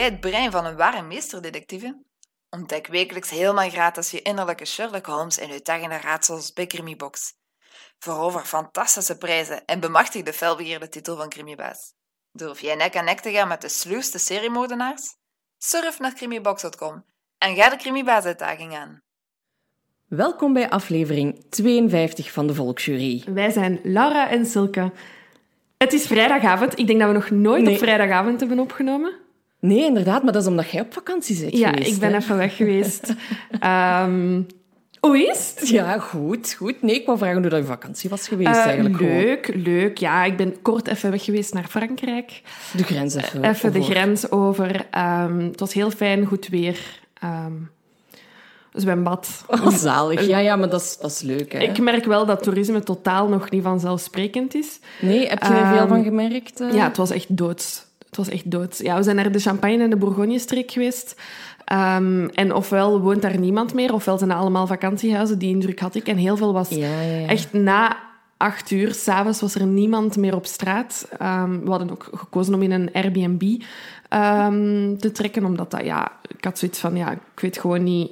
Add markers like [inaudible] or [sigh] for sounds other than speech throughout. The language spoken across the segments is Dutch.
Jij het brein van een ware meesterdetectieve? Ontdek wekelijks helemaal gratis je innerlijke Sherlock Holmes en uitdagende raadsels bij Crimibox. Verover fantastische prijzen en bemachtig de felbegeerde titel van Crimibaas. Durf jij nek aan nek te gaan met de sluwste seriemoordenaars? Surf naar crimibox.com en ga de Crimibaas-uitdaging aan. Welkom bij aflevering 52 van de Volksjury. Wij zijn Laura en Silke. Het is vrijdagavond. Ik denk dat we nog nooit Nee. op vrijdagavond hebben opgenomen. Nee, inderdaad, maar dat is omdat jij op vakantie bent Ja, geweest. ik ben hè? even weg [laughs] geweest. Ehm, hoe is het? Ja, goed, goed. Nee, ik wou vragen hoe dat je vakantie was geweest Eh, eigenlijk. gewoon. leuk, leuk. Ja, ik ben kort even weg geweest naar Frankrijk. De grens even. Even de grens over. Ehm, het was heel fijn, goed weer. Ehm, zwembad. Oh, [laughs] zalig. Ja, ja, maar dat is, dat is leuk, hè? Ik merk wel dat toerisme totaal nog niet vanzelfsprekend is. Nee, heb je er veel van gemerkt? eh? Ja, het was echt doods. Het was echt doods. Ja, we zijn naar de Champagne en de Bourgogne-streek geweest. Ehm, en ofwel woont daar niemand meer, ofwel zijn allemaal vakantiehuizen. Die indruk had ik. En heel veel was Ja, ja, ja. echt na acht uur, s'avonds, was er niemand meer op straat. Ehm, we hadden ook gekozen om in een Airbnb ehm, te trekken, omdat dat, ja, ik had zoiets van, ja, ik weet gewoon niet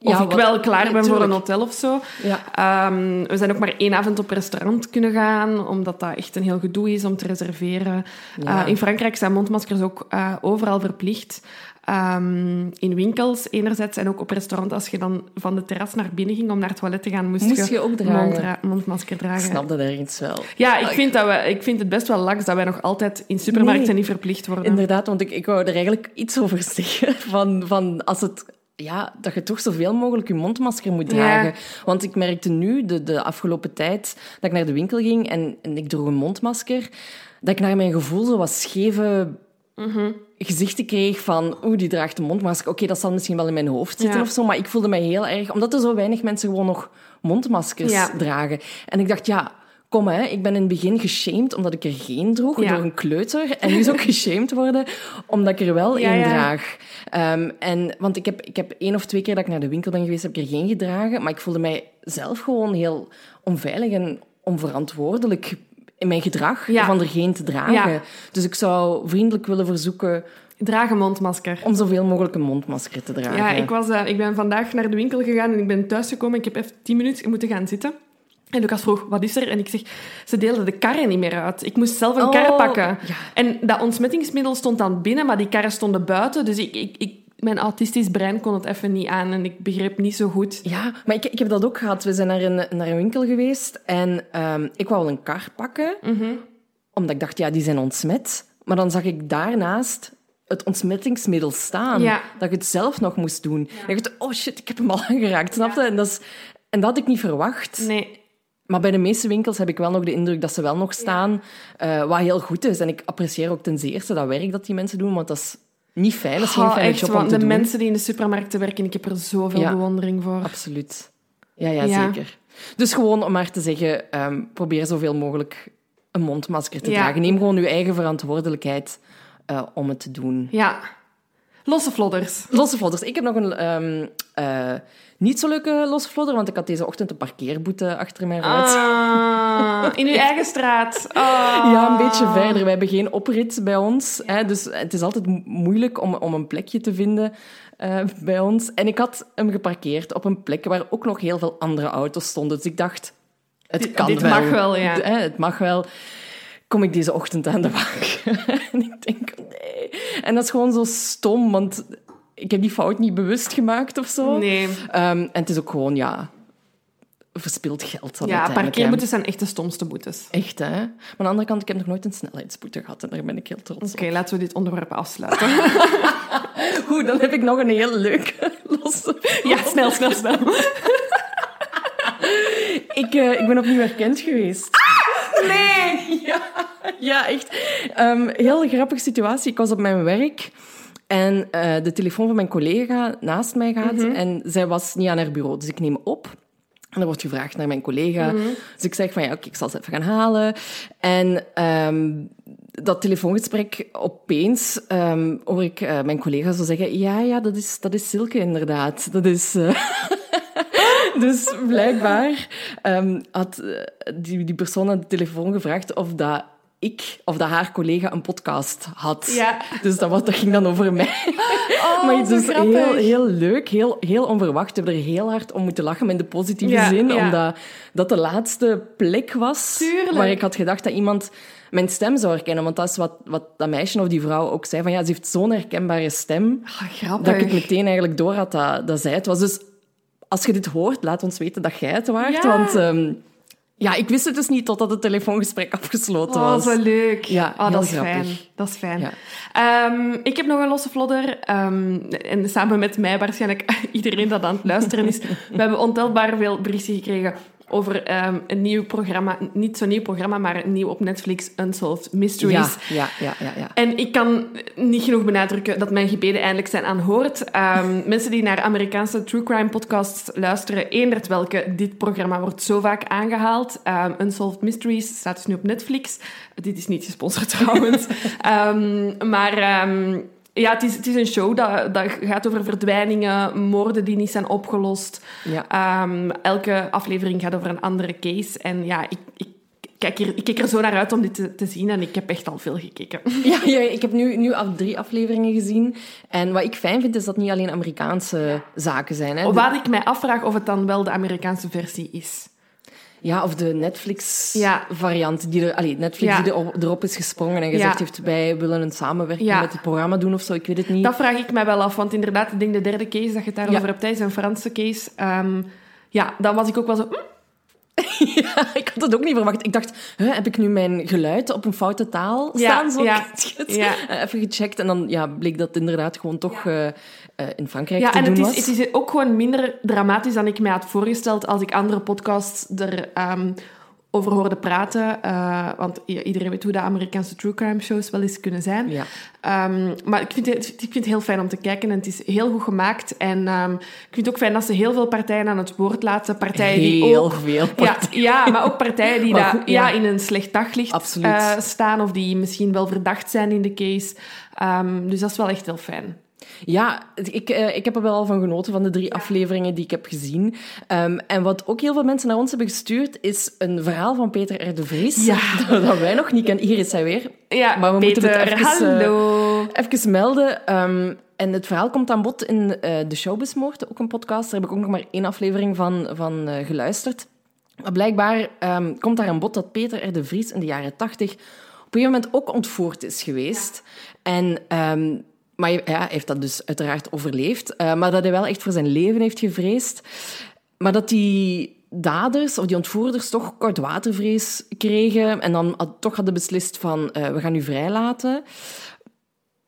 of Ja, ik wat- wel klaar ben voor een hotel of zo. Ja. Ehm, we zijn ook maar één avond op restaurant kunnen gaan, omdat dat echt een heel gedoe is om te reserveren. Ja. Eh, in Frankrijk zijn mondmaskers ook eh, overal verplicht. Ehm, in winkels enerzijds en ook op restaurant. Als je dan van de terras naar binnen ging om naar het toilet te gaan, moest, Moest je ook dragen. monddra- mondmasker dragen. Ik snap dat ergens wel. Ja, ik vind, dat we, ik vind het best wel laks dat wij nog altijd in supermarkten Nee. niet verplicht worden. Inderdaad, want ik, ik wou er eigenlijk iets over zeggen. [laughs] Van, van als het, ja, dat je toch zoveel mogelijk je mondmasker moet Ja. dragen. Want ik merkte nu, de, de afgelopen tijd, dat ik naar de winkel ging en, en ik droeg een mondmasker, dat ik naar mijn gevoel zo wat scheve Mhm. gezichten kreeg van oeh, die draagt een mondmasker. Oké, dat zal misschien wel in mijn hoofd zitten Ja. of zo, maar ik voelde mij heel erg... Omdat er zo weinig mensen gewoon nog mondmaskers Ja. dragen. En ik dacht, ja... Kom, hè, ik ben in het begin geshamed omdat ik er geen droeg, Ja. door een kleuter. En nu is ook [laughs] geshamed worden omdat ik er wel één ja. draag. Ehm, en, want ik heb, ik heb één of twee keer dat ik naar de winkel ben geweest, heb ik er geen gedragen. Maar ik voelde mij zelf gewoon heel onveilig en onverantwoordelijk in mijn gedrag van er geen te dragen. Dus ik zou vriendelijk willen verzoeken Draag een mondmasker. om zoveel mogelijk een mondmasker te dragen. Ja, ik, was, eh, ik ben vandaag naar de winkel gegaan en ik ben thuisgekomen. Ik heb even tien minuten moeten gaan zitten. En Lucas vroeg, wat is er? En ik zeg, ze deelden de karren niet meer uit. Ik moest zelf een Oh, kar pakken. ja. En dat ontsmettingsmiddel stond dan binnen, maar die karren stonden buiten. Dus ik, ik, ik, mijn autistisch brein kon het even niet aan en ik begreep niet zo goed. Ja, maar ik, ik heb dat ook gehad. We zijn naar een, naar een winkel geweest en ehm, ik wou een kar pakken, Mhm. omdat ik dacht, ja, die zijn ontsmet. Maar dan zag ik daarnaast het ontsmettingsmiddel staan, Ja. dat ik het zelf nog moest doen. En ik dacht, oh shit, ik heb hem al [laughs] aangeraakt, snap je? En dat, is, en dat had ik niet verwacht. Nee, Maar bij de meeste winkels heb ik wel nog de indruk dat ze wel nog staan, eh, wat heel goed is. En ik apprecieer ook ten zeerste dat werk dat die mensen doen, want dat is niet fijn. Dat is geen Oh, fijne echt, job want de doen. mensen die in de supermarkten werken, ik heb er zoveel Ja. bewondering voor. Absoluut. Ja, ja, Ja. zeker. Dus gewoon om maar te zeggen, ehm, probeer zoveel mogelijk een mondmasker te Ja. dragen. Neem gewoon je eigen verantwoordelijkheid eh, om het te doen. Ja. Losse vlodders. Losse vlodders. Ik heb nog een ehm, eh, niet zo leuke losse vlodder, want ik had deze ochtend een parkeerboete achter mij uit. Ah, in uw eigen straat. Ah. Ja, een beetje verder. We hebben geen oprit bij ons. Hè, dus het is altijd mo- moeilijk om, om een plekje te vinden eh, bij ons. En ik had hem geparkeerd op een plek waar ook nog heel veel andere auto's stonden. Dus ik dacht, het Dit- kan dit wel. mag wel, ja. Hè, het mag wel. Kom ik deze ochtend aan de bak. [laughs] en ik denk, nee. En dat is gewoon zo stom, want ik heb die fout niet bewust gemaakt of zo. Nee. Ehm, en het is ook gewoon, ja, verspild geld. dan Ja, parkeerboetes zijn echt de stomste boetes. Echt, hè? Maar aan de andere kant, ik heb nog nooit een snelheidsboete gehad en daar ben ik heel trots Oké, op. laten we dit onderwerp afsluiten. [laughs] Goed, dan heb ik nog een heel leuke [laughs] losse... ja, snel, snel, snel. [laughs] Ik, eh, ik ben opnieuw herkend geweest. Nee! Ja, ja echt. Ehm heel grappige situatie. Ik was op mijn werk en eh, de telefoon van mijn collega naast mij gaat en zij was niet aan haar bureau. Dus ik neem op. En er wordt gevraagd naar mijn collega. Dus ik zeg van ja, oké, ik zal ze even gaan halen. En ehm, dat telefoongesprek opeens ehm, hoor ik eh, mijn collega zo zeggen: ja, ja, dat is, dat is Silke inderdaad. Dat is. eh, [laughs] dus blijkbaar ehm, had die, die persoon aan de telefoon gevraagd of dat ik of dat haar collega een podcast had. Ja. Dus dat, was, dat ging dan over mij. Oh, maar het is grappig. heel, heel leuk, heel, heel onverwacht. We hebben er heel hard om moeten lachen, maar in de positieve Ja, zin. ja. Omdat dat de laatste plek was Tuurlijk. waar ik had gedacht dat iemand mijn stem zou herkennen. Want dat is wat, wat dat meisje of die vrouw ook zei. Van, ja, ze heeft zo'n herkenbare stem, grappig. dat ik meteen eigenlijk door had dat, dat zij het was. Dus als je dit hoort, laat ons weten dat jij het waart. Want ehm, ja, ik wist het dus niet totdat het telefoongesprek afgesloten Oh, was. zo leuk. Ja, oh, dat is grappig. fijn. Dat is fijn. Ja. Ehm, ik heb nog een losse vlodder. ehm, en samen met mij waarschijnlijk [laughs] iedereen dat aan het luisteren is. We hebben ontelbaar veel berichten gekregen over ehm, een nieuw programma. Niet zo'n nieuw programma, maar een nieuw op Netflix, Unsolved Mysteries. Ja, ja, ja, ja. En ik kan niet genoeg benadrukken dat mijn gebeden eindelijk zijn aanhoord. Ehm, [laughs] mensen die naar Amerikaanse true crime podcasts luisteren, eendert welke, dit programma wordt zo vaak aangehaald. Ehm, Unsolved Mysteries staat dus nu op Netflix. Dit is niet gesponsord [laughs] trouwens. [laughs] Maar ja, het is, het is een show dat, dat gaat over verdwijningen, moorden die niet zijn opgelost. Ja. Ehm, elke aflevering gaat over een andere case. En ja, ik, ik, kijk hier, ik kijk er zo naar uit om dit te, te zien en ik heb echt al veel gekeken. [laughs] Ja, ja, ik heb nu, nu al drie afleveringen gezien. En wat ik fijn vind, is dat het niet alleen Amerikaanse zaken zijn. Hè. Waar ik mij afvraag of het dan wel de Amerikaanse versie is. Ja, of de Ja. Netflix-variant. Die er, allee, Netflix Ja. die erop, erop is gesprongen en gezegd Ja. heeft, wij willen een samenwerking met het programma doen of zo. Ik weet het niet. Dat vraag ik mij wel af, want inderdaad, ik denk de derde case dat je het daarover hebt, is een Franse case. Ehm, ja, dan was ik ook wel zo... hm, [laughs] Ja, ik had het ook niet verwacht. Ik dacht, hè, heb ik nu mijn geluid op een foute taal Ja, staan? Zo ja, [laughs] Schut. ja. Eh, Even gecheckt en dan ja, bleek dat inderdaad gewoon toch eh, eh, in Frankrijk Ja, te en doen was. is, het is ook gewoon minder dramatisch dan ik mij had voorgesteld als ik andere podcasts er ehm, over hoorde praten. Eh, want iedereen weet hoe de Amerikaanse true crime shows wel eens kunnen zijn. Ja. Ehm, maar ik vind, het, ik vind het heel fijn om te kijken en het is heel goed gemaakt. En ehm, ik vind het ook fijn dat ze heel veel partijen aan het woord laten. Partijen die Heel ook... veel Ja, ja, maar ook partijen die [laughs] daar, ja. ja. in een slecht daglicht eh, staan of die misschien wel verdacht zijn in de case. Dus dat is wel echt heel fijn. Ja, ik, eh, ik heb er wel van genoten van de drie afleveringen die ik heb gezien. Ehm, en wat ook heel veel mensen naar ons hebben gestuurd, is een verhaal van Peter R. de Vries. Ja. Dat, [laughs] dat wij nog niet kennen. Hier is hij weer. Ja, Maar we Peter, moeten het even, eh. Even melden. ehm, en het verhaal komt aan bod in eh, De Showbizmoord, ook een podcast. Daar heb ik ook nog maar één aflevering van, van geluisterd. Maar blijkbaar ehm, komt daar aan bod dat Peter R. de Vries in de jaren tachtig op een gegeven moment ook ontvoerd is geweest. En... maar ja, hij heeft dat dus uiteraard overleefd. eh, maar dat hij wel echt voor zijn leven heeft gevreesd. Maar dat die daders, of die ontvoerders, toch koudwatervrees kregen. En dan had- toch hadden beslist van, eh, we gaan u vrijlaten.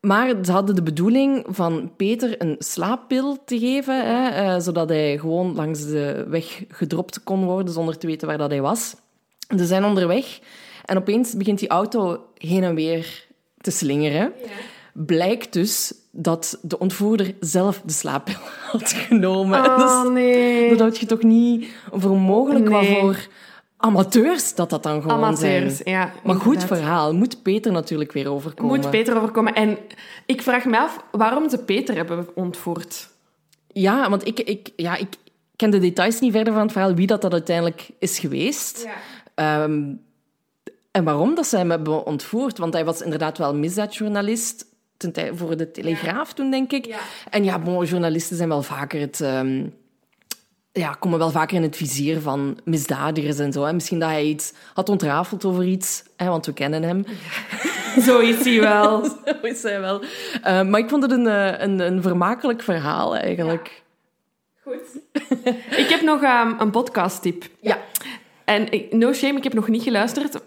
Maar ze hadden de bedoeling van Peter een slaappil te geven, hè, eh, zodat hij gewoon langs de weg gedropt kon worden zonder te weten waar dat hij was. Ze zijn onderweg en opeens begint die auto heen en weer te slingeren. Blijkt dus dat de ontvoerder zelf de slaappil [laughs] had genomen. Oh, nee. dat houd je toch niet voor mogelijk, maar Nee. voor amateurs dat dat dan gewoon Amateurs, zijn. ja. Maar goed verhaal. Moet Peter natuurlijk weer overkomen. Moet Peter overkomen. En ik vraag me af waarom ze Peter hebben ontvoerd. Ja, want ik, ik, ja, ik ken de details niet verder van het verhaal, wie dat, dat uiteindelijk is geweest. Ehm, en waarom dat ze hem hebben ontvoerd. Want hij was inderdaad wel misdaadjournalist ten voor de Telegraaf toen, denk ik. En ja, bon, journalisten zijn wel vaker het... ehm, ja, komen wel vaker in het vizier van misdadigers en zo. Hè. Misschien dat hij iets had ontrafeld over iets, hè, want we kennen hem. [laughs] Zo is hij wel. [laughs] Zo is hij wel. Eh, maar ik vond het een, eh, een, een vermakelijk verhaal, eigenlijk. Goed. [laughs] ik heb nog ehm, een podcast-tip. Ja. En no shame, ik heb nog niet geluisterd.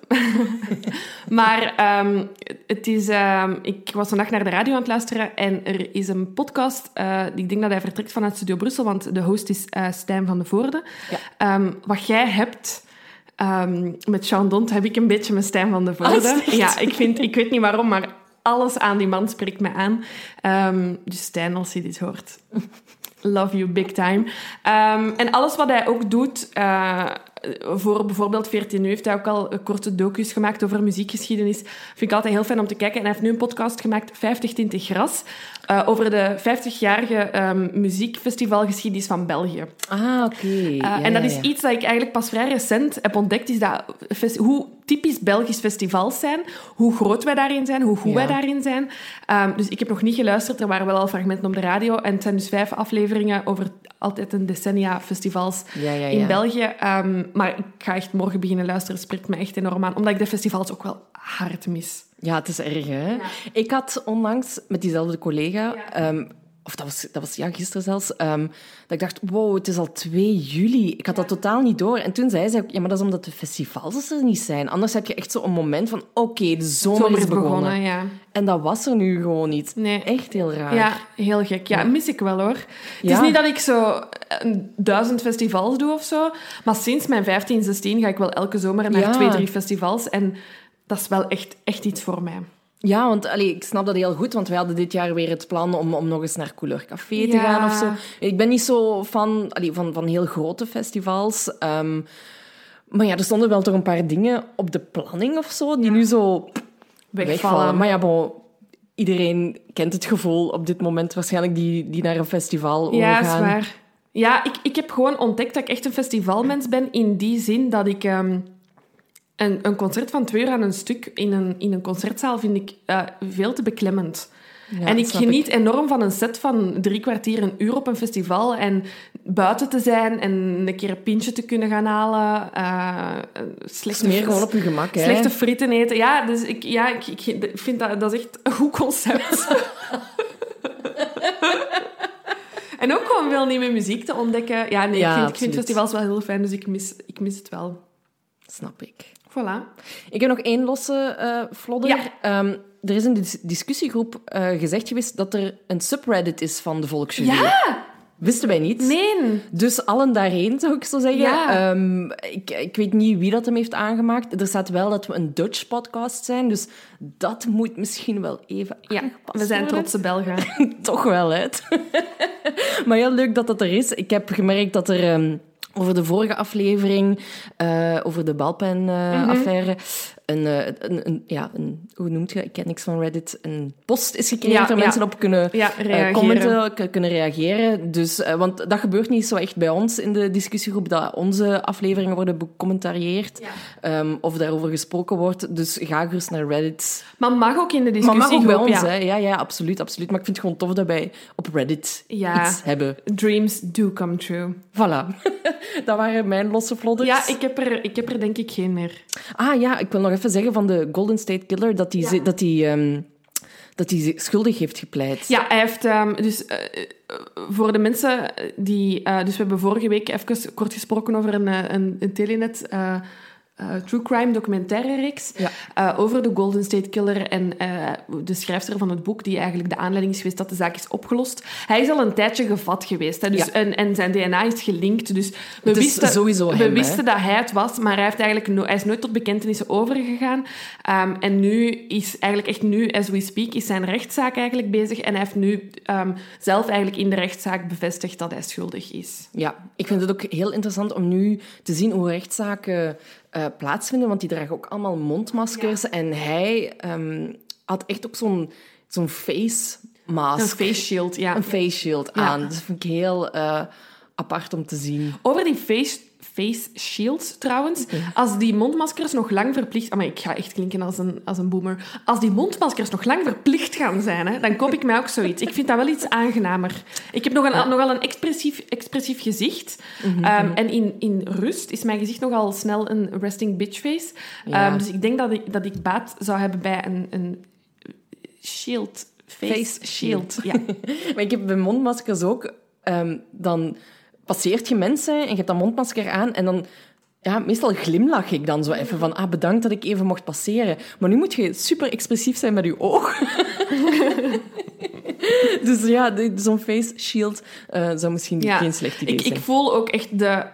[laughs] maar ehm, het is, ehm, ik was vandaag naar de radio aan het luisteren en er is een podcast. eh, ik denk dat hij vertrekt vanuit Studio Brussel, want de host is eh Stijn van de Voorde. Ja. Ehm, wat jij hebt met Sean Dont, heb ik een beetje met Stijn van de Voorde. Ah, echt? ja, ik, vind, ik weet niet waarom, maar alles aan die man spreekt mij aan. Dus Stijn, als je dit hoort... [laughs] Love you big time. En alles wat hij ook doet, eh, voor bijvoorbeeld 14 heeft hij ook al korte docu's gemaakt over muziekgeschiedenis. Vind ik altijd heel fijn om te kijken. En hij heeft nu een podcast gemaakt, 50 Tinten Gras, uh, over de 50-jarige um, muziekfestivalgeschiedenis van België. Ah, oké. Okay. Uh, en dat is iets dat ik eigenlijk pas vrij recent heb ontdekt, is dat hoe typisch Belgisch festivals zijn, hoe groot wij daarin zijn, hoe goed ja. wij daarin zijn. Um, dus ik heb nog niet geluisterd, er waren wel al fragmenten op de radio. En het zijn dus vijf afleveringen over altijd een decennia festivals ja, ja, in België. Um, maar ik ga echt morgen beginnen luisteren, het spreekt me echt enorm aan. Omdat ik de festivals ook wel hard mis. Ja, het is erg, hè? Ik had onlangs met diezelfde collega... Um, of dat was, dat was ja, gisteren zelfs, um, dat ik dacht, wow, het is al 2 juli. Ik had dat totaal niet door. En toen zei ze, ja, maar dat is omdat de festivals er niet zijn. Anders heb je echt zo'n moment van, oké, okay, de zomer, zomer is begonnen. begonnen ja. En dat was er nu gewoon niet. Nee. Echt heel raar. Ja, heel gek. Ja, mis ik wel, hoor. Het ja. is niet dat ik zo duizend festivals doe of zo, maar sinds mijn 15, 16 ga ik wel elke zomer naar twee, drie festivals. En dat is wel echt, echt iets voor mij. Ja, want allee, ik snap dat heel goed, want wij hadden dit jaar weer het plan om, om nog eens naar Couleur Café te Ja. gaan of zo. Ik ben niet zo fan allee, van, van heel grote festivals. Ehm, maar ja, er stonden wel toch een paar dingen op de planning of zo, die nu zo wegvallen. Maar ja, bon, iedereen kent het gevoel op dit moment waarschijnlijk die, die naar een festival Ja, gaan. is waar. Ja, ik, ik heb gewoon ontdekt dat ik echt een festivalmens ben in die zin dat ik... ehm, een, een concert van twee uur aan een stuk in een, in een concertzaal vind ik uh, veel te beklemmend. Ja, en ik geniet enorm van een set van drie kwartier, een uur op een festival. En buiten te zijn en een keer een pintje te kunnen gaan halen. Uh, slechte, Meer gewoon op je gemak, hè? slechte frieten eten. Ja, dus ik, ja, ik, ik vind dat, dat is echt een goed concept. [laughs] en ook gewoon veel nieuwe muziek te ontdekken. Ja, nee, Ja, ik, vind, ik vind festivals wel heel fijn, dus ik mis, ik mis het wel. Snap ik. Voilà. Ik heb nog één losse uh, flodder. Ja. Ehm, er is in de dis- discussiegroep uh, gezegd geweest dat er een subreddit is van de Volksjury. Ja! Wisten wij niet. Nee. Dus allen daarheen, zou ik zo zeggen. Ja. Um, ik, ik weet niet wie dat hem heeft aangemaakt. Er staat wel dat we een Dutch podcast zijn, dus dat moet misschien wel even Ja, we zijn trotse Belgen. [laughs] Toch wel, hè? [laughs] maar heel leuk dat dat er is. Ik heb gemerkt dat er... Um, over de vorige aflevering, uh, over de balpen-affaire, uh, mm -hmm. Een, een, een, ja, een, hoe noemt je Ik ken niks van Reddit. Een post is gekregen ja, waar ja. mensen op kunnen ja, uh, commenten, kunnen reageren. Dus, want dat gebeurt niet zo echt bij ons in de discussiegroep, dat onze afleveringen worden becommentarieerd um, of daarover gesproken wordt. Dus ga gerust naar Reddit. Maar mag ook in de discussiegroep. Maar mag ook bij ons, ja. hè. Ja, ja, absoluut, absoluut. Maar ik vind het gewoon tof dat wij op Reddit iets hebben. Dreams do come true. Voilà. [laughs] Dat waren mijn losse vlodders. Ja, ik heb, er, ik heb er denk ik geen meer. Ah ja, ik wil nog even zeggen van de Golden State Killer dat hij ja. dat die, um, dat die schuldig heeft gepleit. Ja, hij heeft um, dus uh, voor de mensen die. Uh, dus we hebben vorige week even kort gesproken over een, een, een telenet. Uh, uh, true crime documentaire reeks ja. uh, over de Golden State Killer en uh, de schrijfster van het boek die eigenlijk de aanleiding is geweest dat de zaak is opgelost. Hij is al een tijdje gevat geweest hè, dus, ja. en, en, zijn DNA is gelinkt. Dus we het wisten, sowieso we hem, wisten hè? dat hij het was, maar hij, heeft eigenlijk no hij is nooit tot bekentenissen overgegaan. Um, en nu is eigenlijk echt nu, as we speak, is zijn rechtszaak eigenlijk bezig en hij heeft nu um, zelf eigenlijk in de rechtszaak bevestigd dat hij schuldig is. Ja, ik vind het ook heel interessant om nu te zien hoe rechtszaken uh, plaatsvinden, want die dragen ook allemaal mondmaskers. Ja. En hij um, had echt ook zo'n zo'n face mask. Een face shield, ja. Een face shield ja. aan. Dus dat vind ik heel uh, apart om te zien. Over die face, face shields trouwens, okay. als die mondmaskers nog lang verplicht... Maar ik ga echt klinken als een, als een boomer. Als die mondmaskers nog lang verplicht gaan zijn, hè, dan koop ik mij ook zoiets. Ik vind dat wel iets aangenamer. Ik heb nog een, nogal een expressief, expressief gezicht. Mhm, Mm -hmm. um, en in, in rust is mijn gezicht nogal snel een resting bitch face. Ja. Um, dus ik denk dat ik, dat ik baat zou hebben bij een, een shield... Face, face shield, ja. [laughs] maar ik heb bij mondmaskers ook... Um, dan passeert je mensen en je hebt dat mondmasker aan en dan... Ja, meestal glimlach ik dan zo even van, ah, bedankt dat ik even mocht passeren. Maar nu moet je super expressief zijn met je oog. [laughs] Dus ja, zo'n face shield eh, zou misschien geen slecht idee ik, zijn. ik voel ook echt de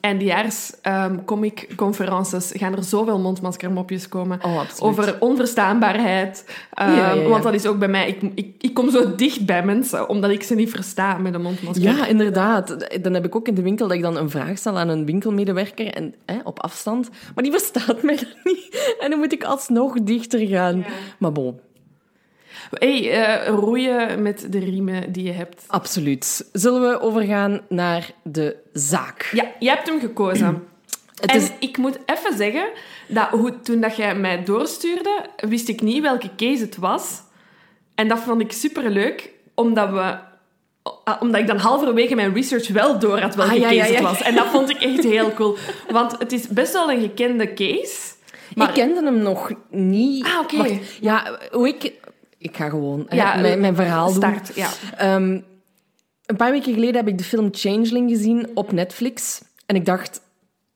eindejaars ehm comic conferences gaan er zoveel mondmaskermopjes komen. Oh. Over onverstaanbaarheid. Ehm, Ja, ja, ja. Want dat is ook bij mij. Ik, ik, ik kom zo dicht bij mensen, omdat ik ze niet versta met een mondmasker. Ja, inderdaad. Dan heb ik ook in de winkel dat ik dan een vraag stel aan een winkelmedewerker en, hè, op afstand. Maar die verstaat mij dan niet. En dan moet ik alsnog dichter gaan. Maar bon, Hey, eh, roeien met de riemen die je hebt. absoluut. Zullen we overgaan naar de zaak? Ja, jij hebt hem gekozen. [clears throat] Het en is- ik moet even zeggen, dat hoe, toen dat jij mij doorstuurde, wist ik niet welke case het was. En dat vond ik superleuk, omdat we... ah, Omdat ik dan halverwege mijn research wel door had welke Ah, ja, case het was. En dat vond ik echt heel cool. Want het is best wel een gekende case. Maar Ik kende hem nog niet. Ah, oké. Ja, hoe ik... Ik ga gewoon hè, Ja, mijn, mijn verhaal doen. ja. Ehm, een paar weken geleden heb ik de film Changeling gezien op Netflix. En ik dacht,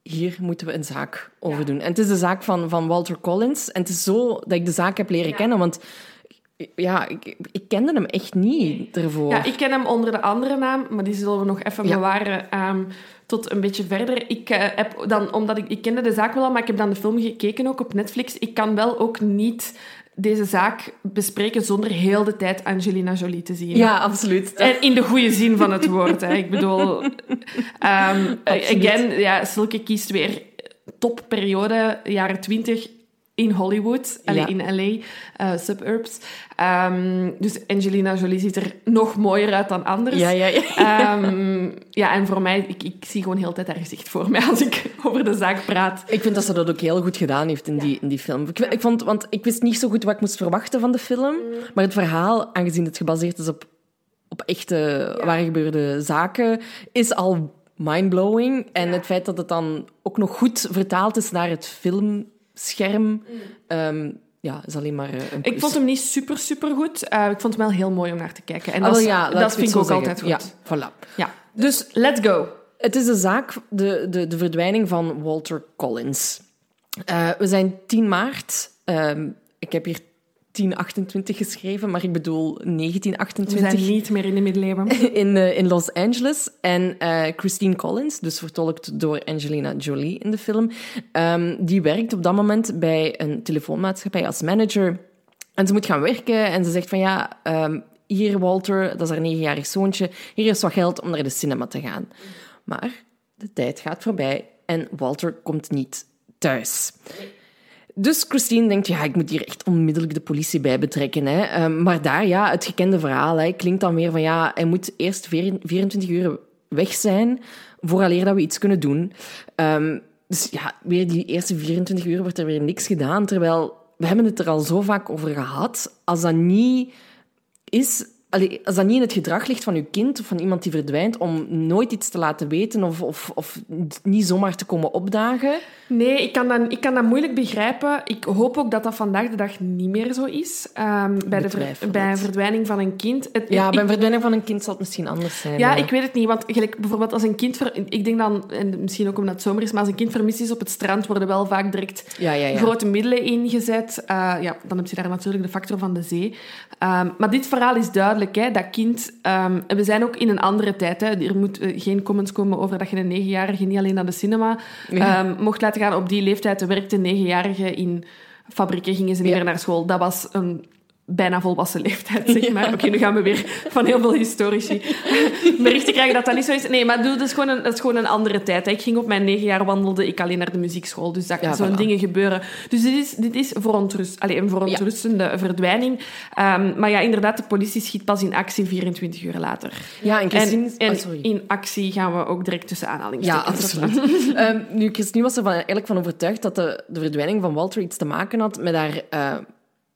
hier moeten we een zaak over doen. En het is de zaak van, van Walter Collins. En het is zo dat ik de zaak heb leren kennen, want ja, ik, ik kende hem echt niet ervoor. Ja, ik ken hem onder de andere naam, maar die zullen we nog even Ja. bewaren ehm, tot een beetje verder. Ik eh, heb dan, omdat ik, ik kende de zaak wel al, maar ik heb dan de film gekeken ook op Netflix. Ik kan wel ook niet deze zaak bespreken zonder heel de tijd Angelina Jolie te zien. Ja, absoluut. En in de goede zin van het woord. Hè. Ik bedoel, ehm, again, ja, Silke kiest weer topperiode, jaren twintig in Hollywood, allee, Ja. in LA, eh, suburbs. Ehm, dus Angelina Jolie ziet er nog mooier uit dan anders. Ja, ja, ja. [laughs] Ehm, ja, en voor mij, ik, ik zie gewoon heel de tijd haar gezicht voor mij als ik [laughs] over de zaak praat. Ik vind dat ze dat ook heel goed gedaan heeft in die, in die film. Ik, ik vond, want ik wist niet zo goed wat ik moest verwachten van de film. Maar het verhaal, aangezien het gebaseerd is op, op echte, waar gebeurde zaken, is al mindblowing. En het feit dat het dan ook nog goed vertaald is naar het filmscherm, ehm, ja, is alleen maar eh, een. Ik vond hem niet super, super goed. ik vond hem wel heel mooi om naar te kijken. En Ah, dat, ja, dat vind ik ook zeggen. altijd goed. Ja, voilà. Ja. Dus, let's go. Het is de zaak, de, de, de verdwijning van Walter Collins. Eh, we zijn 10 maart. Ehm, ik heb hier 1028 geschreven, maar ik bedoel We 1928 zijn niet meer in de middeleeuwen. [laughs] in, eh, in Los Angeles. En eh, Christine Collins, dus vertolkt door Angelina Jolie in de film, ehm, die werkt op dat moment bij een telefoonmaatschappij als manager. En ze moet gaan werken en ze zegt van ja, ehm, hier Walter, dat is haar negenjarig zoontje, hier is wat geld om naar de cinema te gaan. Maar de tijd gaat voorbij en Walter komt niet thuis. Dus Christine denkt, ja, ik moet hier echt onmiddellijk de politie bij betrekken. Hè. Ehm, maar daar, ja, het gekende verhaal hè, klinkt dan weer van, ja, hij moet eerst veer- 24 uur weg zijn vooraleer dat we iets kunnen doen. Ehm, dus ja, weer die eerste 24 uur wordt er weer niks gedaan, terwijl we hebben het er al zo vaak over gehad. Als dat niet is... allee, als dat niet in het gedrag ligt van uw kind of van iemand die verdwijnt, om nooit iets te laten weten of, of, of niet zomaar te komen opdagen... Nee, ik kan, dat, ik kan dat moeilijk begrijpen. Ik hoop ook dat dat vandaag de dag niet meer zo is. Ehm, bij, de ver- bij een verdwijning van een kind. Het- Ja, ik- bij een verdwijning van een kind zal het misschien anders zijn. Ja, ik weet het niet. Want gelijk, bijvoorbeeld als een kind... Ver, ik denk dan, en misschien ook omdat het zomer is, maar als een kind vermist is op het strand, worden wel vaak direct Ja, ja, ja. grote middelen ingezet. Eh, ja, dan heb je daar natuurlijk de factor van de zee. Ehm, maar dit verhaal is duidelijk. Hè, dat kind... en we zijn ook in een andere tijd. Hè. Er moet eh, geen comments komen over dat je een negenjarige niet alleen naar de cinema Ja. ehm, mocht laten gaan. Op die leeftijd werkte een negenjarige in fabrieken, gingen ze niet Ja. meer naar school. Dat was een bijna volwassen leeftijd, zeg maar. Oké, nu gaan we weer van heel veel historici [laughs] berichten krijgen dat dat niet zo is. Nee, maar doe, dat, is gewoon een, dat is gewoon een andere tijd. hè. Ik ging op mijn negen jaar wandelde ik alleen naar de muziekschool. Dus dat Ja, zo'n voilà. dingen gebeuren. Dus dit is, dit is verontrust, allee, een verontrustende verdwijning. Ehm, maar ja, inderdaad, de politie schiet pas in actie 24 uur later. Ja, en Christine... En, en oh, in actie gaan we ook direct tussen Ja, aanhalingstekens. absoluut. [laughs] Ehm, nu, Christine was er van, eigenlijk van overtuigd dat de, de verdwijning van Walter iets te maken had met haar, eh,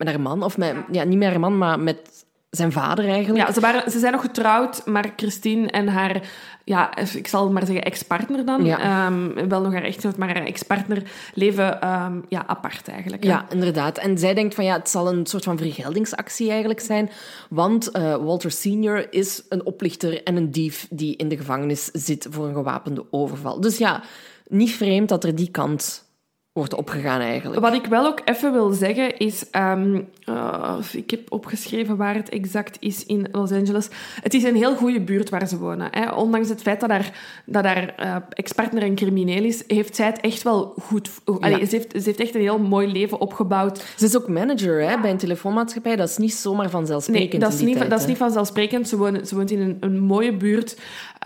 met haar man. Of met, ja, niet met haar man, maar met zijn vader eigenlijk. Ja, ze, waren, ze zijn nog getrouwd, maar Christine en haar, ja, ik zal maar zeggen ex-partner dan, Ja. ehm, wel nog haar echtgenoot, maar haar ex-partner leven ehm, ja, apart eigenlijk. hè. Ja, inderdaad. En zij denkt van ja, het zal een soort van vergeldingsactie eigenlijk zijn. Want eh, Walter Senior is een oplichter en een dief die in de gevangenis zit voor een gewapende overval. Dus ja, niet vreemd dat er die kant wordt opgegaan eigenlijk. Wat ik wel ook even wil zeggen is, ehm, uh, ik heb opgeschreven waar het exact is in Los Angeles. Het is een heel goede buurt waar ze wonen. Hè. Ondanks het feit dat daar, dat daar uh, ex-partner een crimineel is, heeft zij het echt wel goed... Ja. Allee, ze, heeft, ze heeft echt een heel mooi leven opgebouwd. Ze is ook manager hè, bij een telefoonmaatschappij. Dat is niet zomaar vanzelfsprekend Nee, dat is, niet, tijd, dat is niet vanzelfsprekend. Ze woont, ze woont in een, een mooie buurt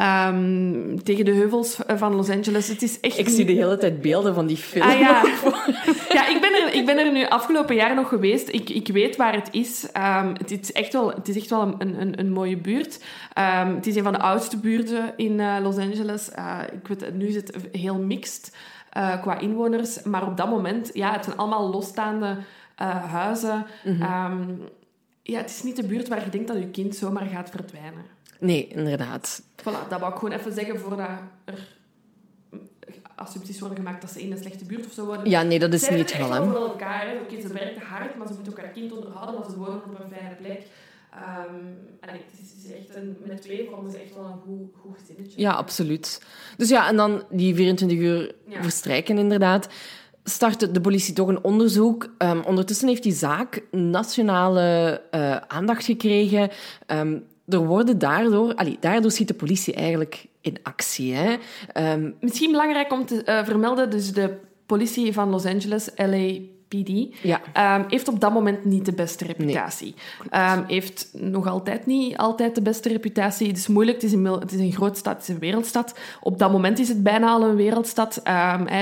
um, tegen de heuvels van Los Angeles. Het is echt ik zie de hele tijd beelden van die film. Ah, ja. [laughs] ja, ik ben, er, ik ben er nu afgelopen jaar nog geweest. Ik, ik weet waar het is. Um, het, is echt wel, het is echt wel een, een, een mooie buurt. Um, het is een van de oudste buurten in uh, Los Angeles. Uh, ik weet, nu is het heel mixed uh, qua inwoners. Maar op dat moment, ja, het zijn allemaal losstaande huizen. Mm -hmm. ja, het is niet de buurt waar je denkt dat je kind zomaar gaat verdwijnen. Nee, inderdaad. Voilà, dat wou ik gewoon even zeggen voordat er assumpties worden gemaakt dat ze in een slechte buurt of zo wonen. Ja, nee, dat is Zij niet geval. Ze voor elkaar. Oké, okay, ze werken hard, maar ze moeten ook haar kind onderhouden, maar ze wonen op een fijne plek. Um, en het is, echt een, met twee vormen is echt wel een goed, goed gezinnetje. Ja, absoluut. Dus ja, en dan die 24 uur ja. verstrijken inderdaad. Start de politie toch een onderzoek. Um, ondertussen heeft die zaak nationale uh, aandacht gekregen. Um, er worden daardoor... Allee, daardoor schiet de politie eigenlijk in actie. Hè. Um, Misschien belangrijk om te uh, vermelden, dus de politie van Los Angeles, LAPD, ja. um, heeft op dat moment niet de beste reputatie. Nee. Um, heeft nog altijd niet altijd de beste reputatie. Het is moeilijk, het is, een, het is een groot stad, het is een wereldstad. Op dat moment is het bijna al een wereldstad.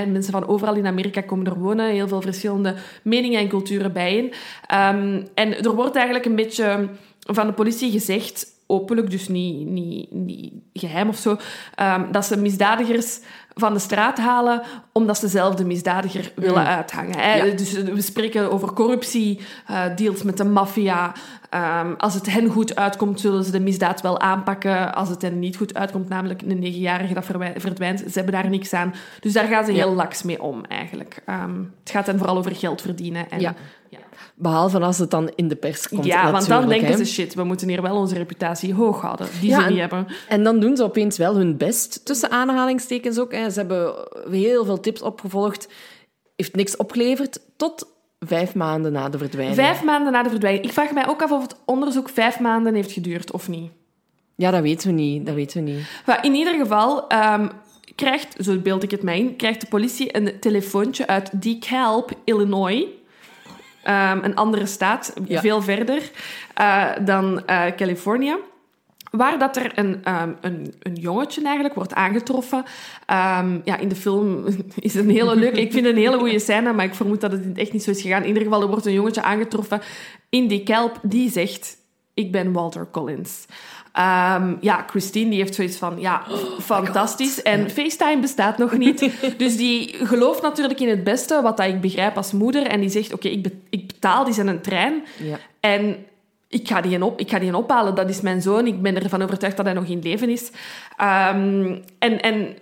Mensen van overal in Amerika komen er wonen, heel veel verschillende meningen en culturen bijeen. en er wordt eigenlijk een beetje van de politie gezegd openlijk, dus niet, niet, niet geheim of zo, um, dat ze misdadigers van de straat halen omdat ze zelf de misdadiger willen mm. uithangen. Hè? Ja. Dus we spreken over corruptie, uh, deals met de maffia. Um, als het hen goed uitkomt, zullen ze de misdaad wel aanpakken. Als het hen niet goed uitkomt, namelijk een negenjarige dat verdwijnt, ze hebben daar niks aan. Dus daar gaan ze heel ja. laks mee om, eigenlijk. Um, het gaat hen vooral over geld verdienen. En, ja. ja. Behalve als het dan in de pers komt. Ja, want dan denken hè. ze, shit, we moeten hier wel onze reputatie hoog houden. Die ja, ze niet en, hebben. En dan doen ze opeens wel hun best, tussen aanhalingstekens ook. Hè. Ze hebben heel veel tips opgevolgd. Heeft niks opgeleverd, tot vijf maanden na de verdwijning. Vijf maanden na de verdwijning. Ik vraag mij ook af of het onderzoek vijf maanden heeft geduurd, of niet. Ja, dat weten we niet. Dat weten we niet. Maar in ieder geval... Um, krijgt, zo beeld ik het mij in, krijgt de politie een telefoontje uit DeKalb, Illinois... Um, een andere staat, ja. veel verder uh, dan uh, Californië. Waar dat er een, um, een, een jongetje eigenlijk wordt aangetroffen. Um, ja, in de film [laughs] is het een hele leuke... Ik vind het een hele goede scène, maar ik vermoed dat het echt niet zo is gegaan. In ieder geval, er wordt een jongetje aangetroffen in die kelp die zegt... Ik ben Walter Collins. Um, ja, Christine die heeft zoiets van, ja, oh fantastisch. En. FaceTime bestaat nog niet. [laughs] dus die gelooft natuurlijk in het beste, wat dat ik begrijp als moeder. En die zegt, oké, okay, ik, be ik betaal die zijn een trein. Ja. En ik ga, die op, ik ga die ophalen. Dat is mijn zoon. Ik ben ervan overtuigd dat hij nog in leven is. Um, en... en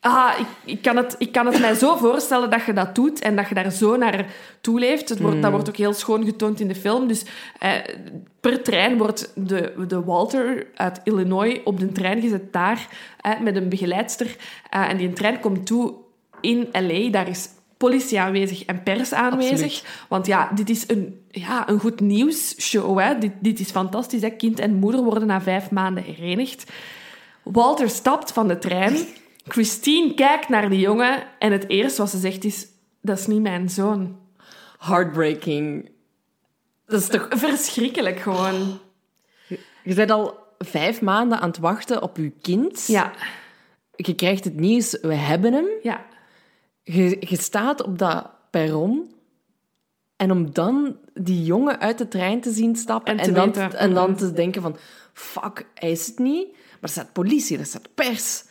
Ah, ik, ik, kan het, ik kan het mij zo voorstellen dat je dat doet en dat je daar zo naar toeleeft. Het wordt, mm. Dat wordt ook heel schoon getoond in de film. Dus eh, per trein wordt de, de Walter uit Illinois op de trein gezet daar eh, met een begeleidster. Uh, en die trein komt toe in L.A. Daar is politie aanwezig en pers aanwezig. Absoluut. Want ja, dit is een, ja, een goed nieuwsshow. Hè. Dit, dit is fantastisch. Hè. Kind en moeder worden na vijf maanden herenigd. Walter stapt van de trein... Christine kijkt naar die jongen en het eerste wat ze zegt is: Dat is niet mijn zoon. Heartbreaking. Dat is toch verschrikkelijk gewoon. Je bent al vijf maanden aan het wachten op je kind. Ja. Je krijgt het nieuws: we hebben hem. Ja. Je, je staat op dat perron. En om dan die jongen uit de trein te zien stappen En en, dan, weten. en dan te denken van... Fuck, hij is het niet. Maar er staat politie, er staat pers.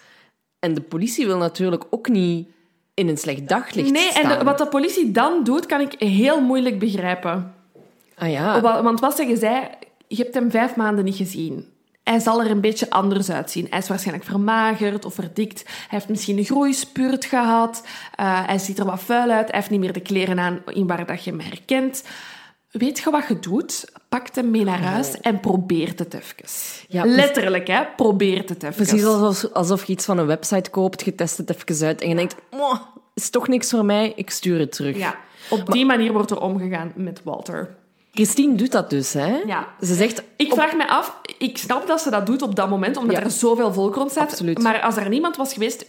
En de politie wil natuurlijk ook niet in een slecht daglicht Nee, staan. en de- wat de politie dan doet, kan ik heel moeilijk begrijpen. Ah ja. Wa- Want wat zeggen zij? Je hebt hem vijf maanden niet gezien. Hij zal er een beetje anders uitzien. Hij is waarschijnlijk vermagerd of verdikt. Hij heeft misschien een groeispurt gehad. Uh, hij ziet er wat vuil uit. Hij heeft niet meer de kleren aan in waar dat je hem herkent. Weet je wat je doet? Pak hem mee naar huis en probeert het even. Ja. Letterlijk, hè? Probeert het even. Precies alsof, alsof je iets van een website koopt, je test het even uit en je denkt, "Mwah, is toch niks voor mij, ik stuur het terug. Ja. Op die manier wordt er omgegaan met Walter. Christine doet dat dus, hè? Ja. Ze zegt... Ik vraag me af, ik snap dat ze dat doet op dat moment, omdat Ja. er zoveel volk rond staat. Absoluut. Maar als er niemand was geweest,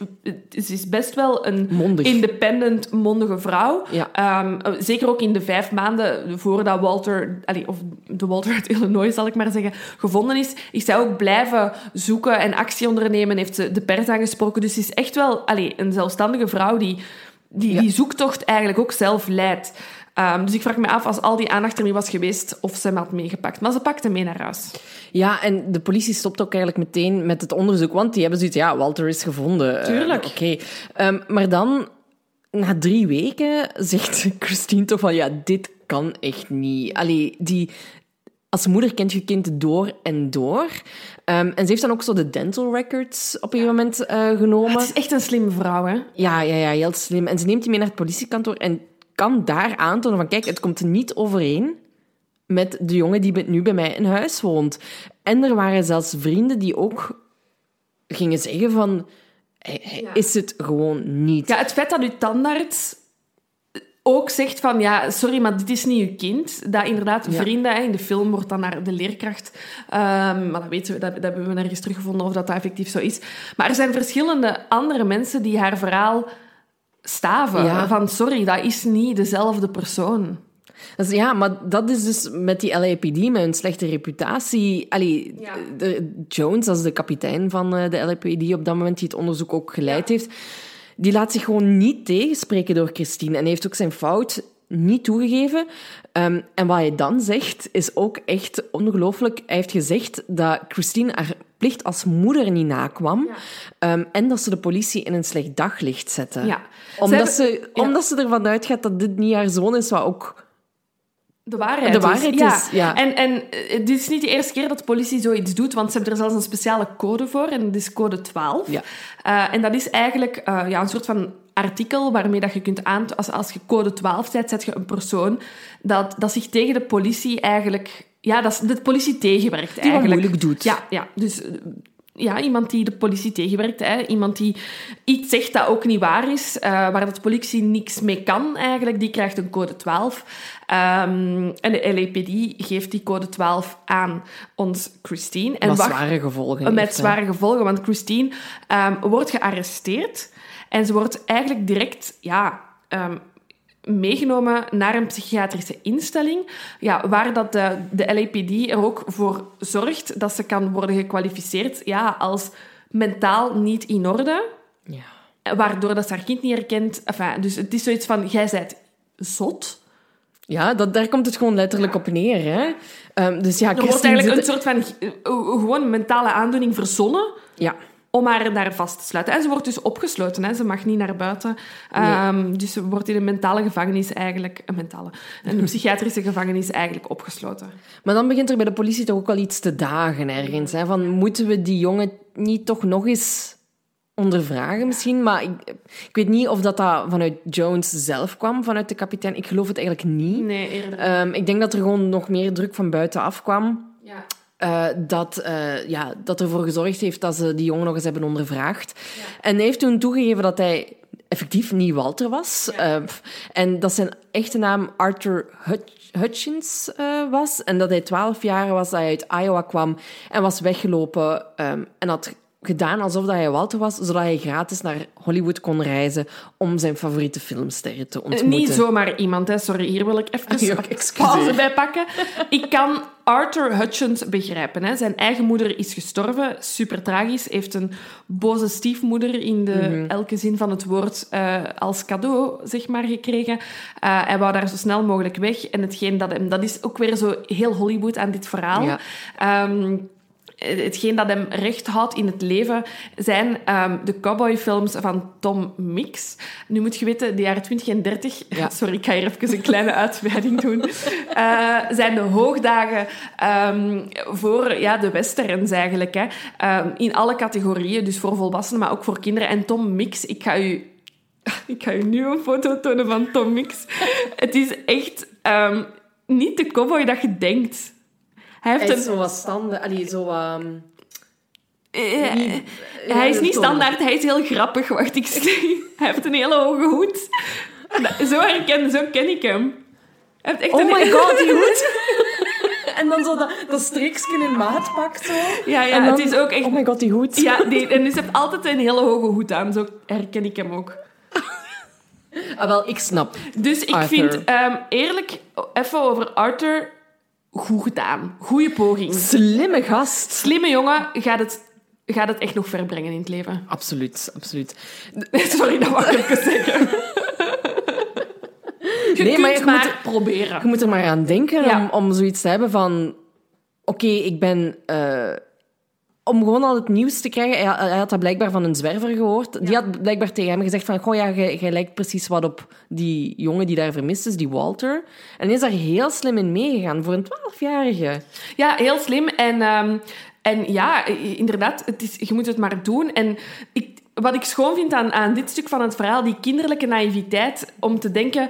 ze is best wel een Mondig. independent, mondige vrouw. Ja. Ehm, zeker ook in de vijf maanden voordat Walter, of de Walter uit Illinois zal ik maar zeggen, gevonden is, is zij ook blijven zoeken en actie ondernemen, heeft ze de pers aangesproken. Dus ze is echt wel allee, een zelfstandige vrouw die die, Ja. die zoektocht eigenlijk ook zelf leidt. Ehm, dus ik vraag me af, als al die aandacht er niet was geweest, of ze hem had meegepakt. Maar ze pakte mee naar huis. Ja, en de politie stopt ook eigenlijk meteen met het onderzoek, want die hebben zoiets, ja, Walter is gevonden. Eh, Tuurlijk. Oké. Ehm, maar dan, na drie weken, [laughs] zegt Christine toch van, ja, dit kan echt niet. Allee, die... Als moeder kent je kind door en door. Ehm, en ze heeft dan ook zo de dental records op een gegeven moment eh, genomen. Het is echt een slimme vrouw, hè? Ja, ja, ja, heel slim. En ze neemt die mee naar het politiekantoor en kan daar aantonen van, kijk, het komt niet overeen met de jongen die nu bij mij in huis woont. En er waren zelfs vrienden die ook gingen zeggen van, hij, hij is het gewoon niet. Ja, het feit dat uw tandarts ook zegt van, ja, sorry, maar dit is niet uw kind. Dat inderdaad Ja. vrienden, in de film wordt dan naar de leerkracht... ehm, maar dat weten we, dat, dat hebben we nergens teruggevonden of dat dat effectief zo is. Maar er zijn verschillende andere mensen die haar verhaal staven. Ja. Van, sorry, dat is niet dezelfde persoon. Dus ja, maar dat is dus met die LAPD, met hun slechte reputatie. Allee, Ja. de, Jones, dat is de kapitein van eh, de LAPD op dat moment, die het onderzoek ook geleid heeft, die laat zich gewoon niet tegenspreken door Christine. En heeft ook zijn fout niet toegegeven. Ehm, en wat hij dan zegt, is ook echt ongelooflijk. Hij heeft gezegd dat Christine haar plicht als moeder niet nakwam. Ehm, en dat ze de politie in een slecht daglicht zette. Ja. Omdat, Ze ze, ja. omdat ze ervan uitgaat dat dit niet haar zoon is, wat ook De waarheid, De waarheid is. Ja. is, ja. En, en eh, dit is niet de eerste keer dat de politie zoiets doet, want ze hebben er zelfs een speciale code voor, en dat is code 12. Ja. Eh, en dat is eigenlijk eh, ja, een soort van artikel waarmee dat je kunt aan... Als, als je code 12 zet, zet je een persoon dat, dat zich tegen de politie eigenlijk... Ja, dat is- de politie tegenwerkt wat eigenlijk. moeilijk doet. Ja, ja dus... Ja, iemand die de politie tegenwerkt. Hè. Iemand die iets zegt dat ook niet waar is, eh, waar de politie niks mee kan eigenlijk, die krijgt een code 12. Ehm, en de LAPD geeft die code 12 aan ons Christine. En wat wacht- zware gevolgen met heeft, zware gevolgen, want Christine ehm, wordt gearresteerd en ze wordt eigenlijk direct ja, ehm, meegenomen naar een psychiatrische instelling, ja, waar dat de, de LAPD er ook voor zorgt dat ze kan worden gekwalificeerd ja, als mentaal niet in orde, Ja. waardoor dat ze haar kind niet herkent. Enfin, dus het is zoiets van, jij bent zot. Ja, dat, daar komt het gewoon letterlijk op neer. Hè? Ehm, dus ja, Er wordt eigenlijk een soort van eh, gewoon mentale aandoening verzonnen Ja, om haar daar vast te sluiten. En ze wordt dus opgesloten, hè. ze mag niet naar buiten. Ehm, dus ze wordt in een mentale gevangenis eigenlijk... Een mentale... Een [laughs] psychiatrische gevangenis eigenlijk opgesloten. maar dan begint er bij de politie toch ook wel iets te dagen ergens. Hè? Van, moeten we die jongen niet toch nog eens ondervragen misschien? Maar ik, ik weet niet of dat, dat vanuit Jones zelf kwam, vanuit de kapitein. Ik geloof het eigenlijk niet. Nee, eerder... Ehm, ik denk dat er gewoon nog meer druk van buitenaf kwam. ja. Eh, dat, eh, ja, dat ervoor gezorgd heeft dat ze die jongen nog eens hebben ondervraagd. En hij heeft toen toegegeven dat hij effectief niet Walter was. Eh, en dat zijn echte naam Arthur Hutch- Hutchins was. En dat hij twaalf jaar was, dat hij uit Iowa kwam en was weggelopen ehm, en had gedaan alsof dat hij Walter was, zodat hij gratis naar Hollywood kon reizen om zijn favoriete filmsterren te Eh, ontmoeten. Niet zomaar iemand, hè. sorry, hier wil ik even Ja, een pauze bij pakken. Ik kan Arthur Hutchins begrijpen. Hè. Zijn eigen moeder is gestorven, super tragisch. Heeft een boze stiefmoeder in de, Mhm. elke zin van het woord eh, als cadeau zeg maar, gekregen. Eh, hij wou daar zo snel mogelijk weg. En hetgeen dat hem, dat is ook weer zo heel Hollywood aan dit verhaal. Ja. Ehm, hetgeen dat hem recht houdt in het leven zijn ehm, de cowboyfilms van Tom Mix. Nu moet je weten, de jaren 20 en 30... Ja. [laughs] Sorry, ik ga hier even een kleine uitweiding doen. eh, zijn de hoogdagen ehm, voor ja, de westerns eigenlijk. Hè. Ehm, in alle categorieën, dus voor volwassenen, maar ook voor kinderen. En Tom Mix, ik ga u... [laughs] Ik ga u nu een foto tonen van Tom Mix. Het is echt niet de cowboy dat je denkt. Hij heeft Hij een is zo wat standen, allee, zo... ehm, Eh, Wie- hij is Ja, niet standaard, hij is heel grappig. [laughs] Wacht, ik Hij heeft een hele hoge hoed. Zo, herken, zo ken ik hem. Hij heeft echt Oh een my god, die hoed. [laughs] en dan zo dat, dat in maat pakt zo. Ja, ja dan- het is ook echt... Oh my god, die hoed. Ja, die, en dus hij heeft altijd een hele hoge hoed aan. Zo herken ik hem ook. Ah, wel, ik snap. Dus ik Arthur. vind, ehm, eerlijk, even over Arthur, goed gedaan. Goeie poging. Slimme gast. Slimme jongen, gaat het, gaat het echt nog ver brengen in het leven. Absoluut, absoluut. [laughs] Sorry, dat wou ik zeggen. Je [laughs] Nee, kunt maar je maar, moet er- proberen. Je moet er maar aan denken Ja. om, om zoiets te hebben van... Oké, ik ben... eh, om gewoon al het nieuws te krijgen. Hij, had- hij had dat blijkbaar van een zwerver gehoord. Die had blijkbaar tegen hem gezegd van... Goh, ja, jij, lijkt precies wat op die jongen die daar vermist is, die Walter. En hij is daar heel slim in meegegaan voor een twaalfjarige. Ja, heel slim. En, ehm, en ja, inderdaad, het is, je moet het maar doen. En ik, wat ik schoon vind aan, aan dit stuk van het verhaal, die kinderlijke naïviteit om te denken...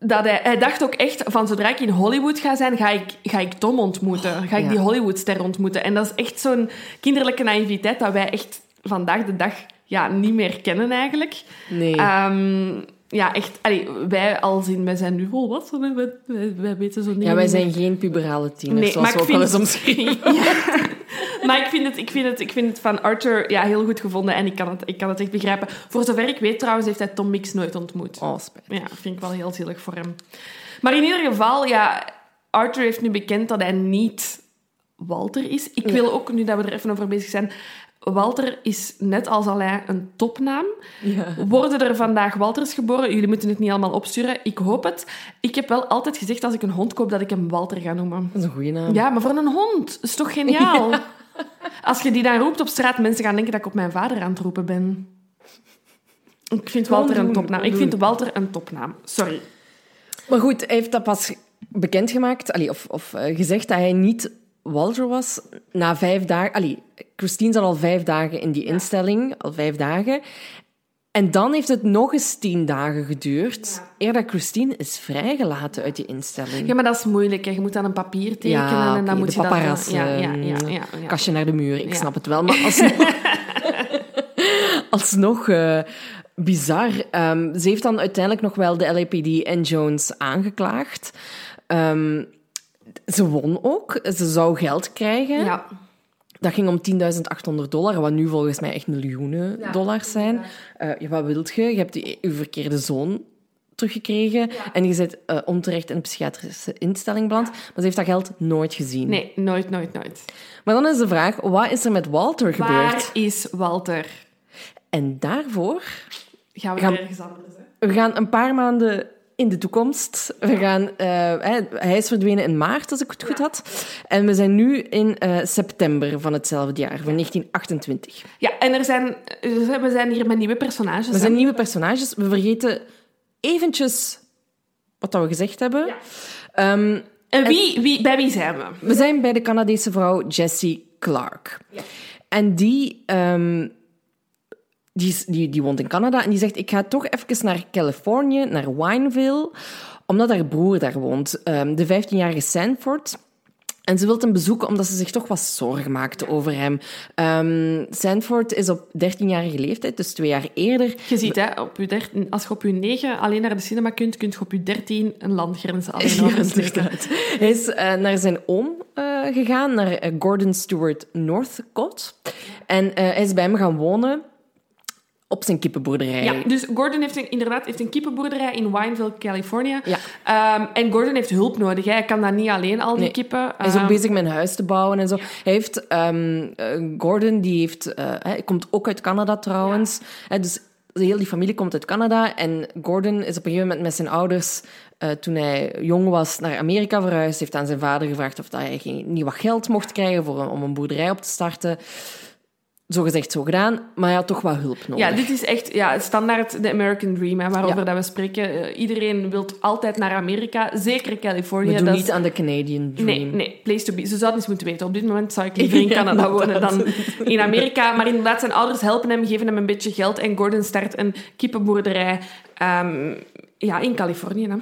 Dat hij, hij dacht ook echt van zodra ik in Hollywood ga zijn, ga ik, ga ik Tom ontmoeten. Ga ik Ja. die Hollywoodster ontmoeten. En dat is echt zo'n kinderlijke naïviteit dat wij echt vandaag de dag ja, niet meer kennen eigenlijk. Nee. Ehm, ja, echt. Allee, wij als in, wij zijn nu volwassen, hè. Wij, wij, wij weten zo niet ja, wij meer. zijn geen puberale tieners, Nee, zoals maar we ik ook wel vind- eens omschreven. [laughs] Ja. [laughs] Maar ik vind, het, ik, vind het, ik vind het van Arthur ja, heel goed gevonden en ik kan, het, ik kan het echt begrijpen. Voor zover ik weet trouwens, heeft hij Tom Mix nooit ontmoet. Oh. Ja, vind ik wel heel zielig voor hem. Maar in ieder geval, ja, Arthur heeft nu bekend dat hij niet Walter is. Ik wil ook, nu dat we er even over bezig zijn... Walter is net als Alain een topnaam. Ja. Worden er vandaag Walters geboren? Jullie moeten het niet allemaal opsturen. Ik hoop het. Ik heb wel altijd gezegd, als ik een hond koop, dat ik hem Walter ga noemen. Dat is een goede naam. Ja, maar voor een hond. Is toch geniaal? Als je die dan roept op straat, mensen gaan denken dat ik op mijn vader aan het roepen ben. Ik vind Walter een topnaam. Ik vind. Walter een topnaam. Sorry. Maar goed, hij heeft dat pas bekendgemaakt, allee, of, of eh, gezegd dat hij niet Walter was na vijf dagen. Allee, Christine zat al vijf dagen in die instelling, al vijf dagen. En dan heeft het nog eens tien dagen geduurd eer dat Christine is vrijgelaten uit die instelling. Ja, maar dat is moeilijk. Hè. Je moet dan een papier tekenen Ja, en dan moet de je dat... Ja, ja, ja, mm, ja, ja. Kastje naar de muur, ik snap het wel. Maar alsnog, [laughs] alsnog eh, bizar. Ehm, ze heeft dan uiteindelijk nog wel de LAPD en Jones aangeklaagd. Ehm, ze won ook. Ze zou geld krijgen. Ja. Dat ging om 10.800 dollar, wat nu volgens mij echt miljoenen dollars zijn. Eh, ja, wat wilt je? Je hebt je, je verkeerde zoon teruggekregen en je zit eh, onterecht in een psychiatrische instelling beland. Maar ze heeft dat geld nooit gezien. Nee, nooit, nooit, nooit. Maar dan is de vraag, wat is er met Walter gebeurd? Waar is Walter? En daarvoor, Gaan we Gaan- ergens anders, hè? we gaan een paar maanden in de toekomst. We gaan, eh, hij, is verdwenen in maart, als ik het goed had. En we zijn nu in eh, september van hetzelfde jaar, van 1928. Ja, en er zijn, eh, we zijn hier met nieuwe personages. We zijn nieuwe personages. We vergeten eventjes wat dat we gezegd hebben. Ehm, En wie, wie, bij wie zijn we? we zijn bij de Canadese vrouw Jessie Clark. En die, ehm, die, is- die, die woont in Canada en die zegt: Ik ga toch even naar Californië, naar Wineville, omdat haar broer daar woont, ehm, de 15-jarige Sanford. En ze wil hem bezoeken omdat ze zich toch wat zorgen maakte over hem. Ehm Sanford is op 13-jarige leeftijd, dus twee jaar eerder, Je ziet, hè, op je dertien, als je op je 9 alleen naar de cinema kunt, kun je op je 13 een landgrens [laughs] alleen oversteken. Hij is eh, naar zijn oom eh, gegaan, naar eh, Gordon Stewart Northcott. En hij is bij hem gaan wonen op zijn kippenboerderij. Ja, dus Gordon heeft een, inderdaad heeft een kippenboerderij in Wineville, Californië. Ja. Ehm, en Gordon heeft hulp nodig. Hij kan dat niet alleen, al die Nee. kippen. Hij is ook Ehm, bezig met een huis te bouwen en zo. Hij heeft, ehm, eh, Gordon, die heeft, eh, hij komt ook uit Canada trouwens. Hè, dus heel die familie komt uit Canada. En Gordon is op een gegeven moment met zijn ouders, eh, toen hij jong was, naar Amerika verhuisd. Heeft aan zijn vader gevraagd of dat hij geen, niet wat geld mocht krijgen voor, om een boerderij op te starten. Zo gezegd, zo gedaan. Maar had toch wat hulp nodig. Ja, dit is echt ja, standaard de American Dream, hè, waarover Ja. dat we spreken. Eh, iedereen wil altijd naar Amerika, zeker Californië. We doen dat niet is- aan de Canadian Dream. Nee, nee, place to be. Ze zouden eens moeten weten. Op dit moment zou ik liever in [laughs] Ja, Canada wonen dan in Amerika. Maar inderdaad, zijn ouders helpen hem, geven hem een beetje geld. En Gordon start een kippenboerderij ehm, ja, in Californië. Hè.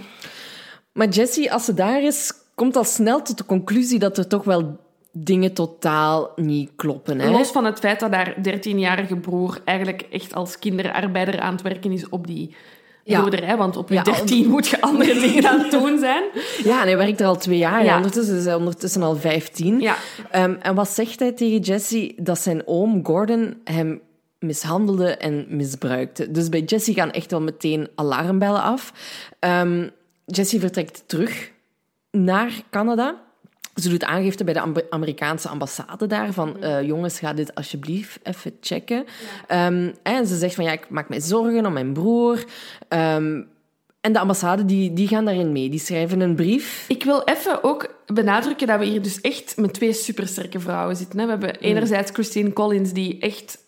Maar Jessie, als ze daar is, komt al snel tot de conclusie dat er toch wel dingen totaal niet kloppen. Hè? Los van het feit dat haar 13-jarige broer eigenlijk echt als kinderarbeider aan het werken is op die Ja. boerderij. Want op je Ja, 13 moet je andere [laughs] dingen aan het doen zijn. Ja, en hij werkt er al twee jaar. Ja. Ja. Ondertussen is hij ondertussen al 15. Ja. Ehm, en wat zegt hij tegen Jesse? Dat zijn oom Gordon hem mishandelde en misbruikte. Dus bij Jesse gaan echt wel meteen alarmbellen af. Ehm Jesse vertrekt terug naar Canada. Ze doet aangifte bij de Am- Amerikaanse ambassade daar van eh, jongens, ga dit alsjeblieft even checken. Ehm, en ze zegt van ja, ik maak mij zorgen om mijn broer. Ehm, en de ambassade die, die gaan daarin mee. Die schrijven een brief. Ik wil even ook benadrukken dat we hier dus echt met twee supersterke vrouwen zitten. Hè. We hebben enerzijds Christine Collins, die echt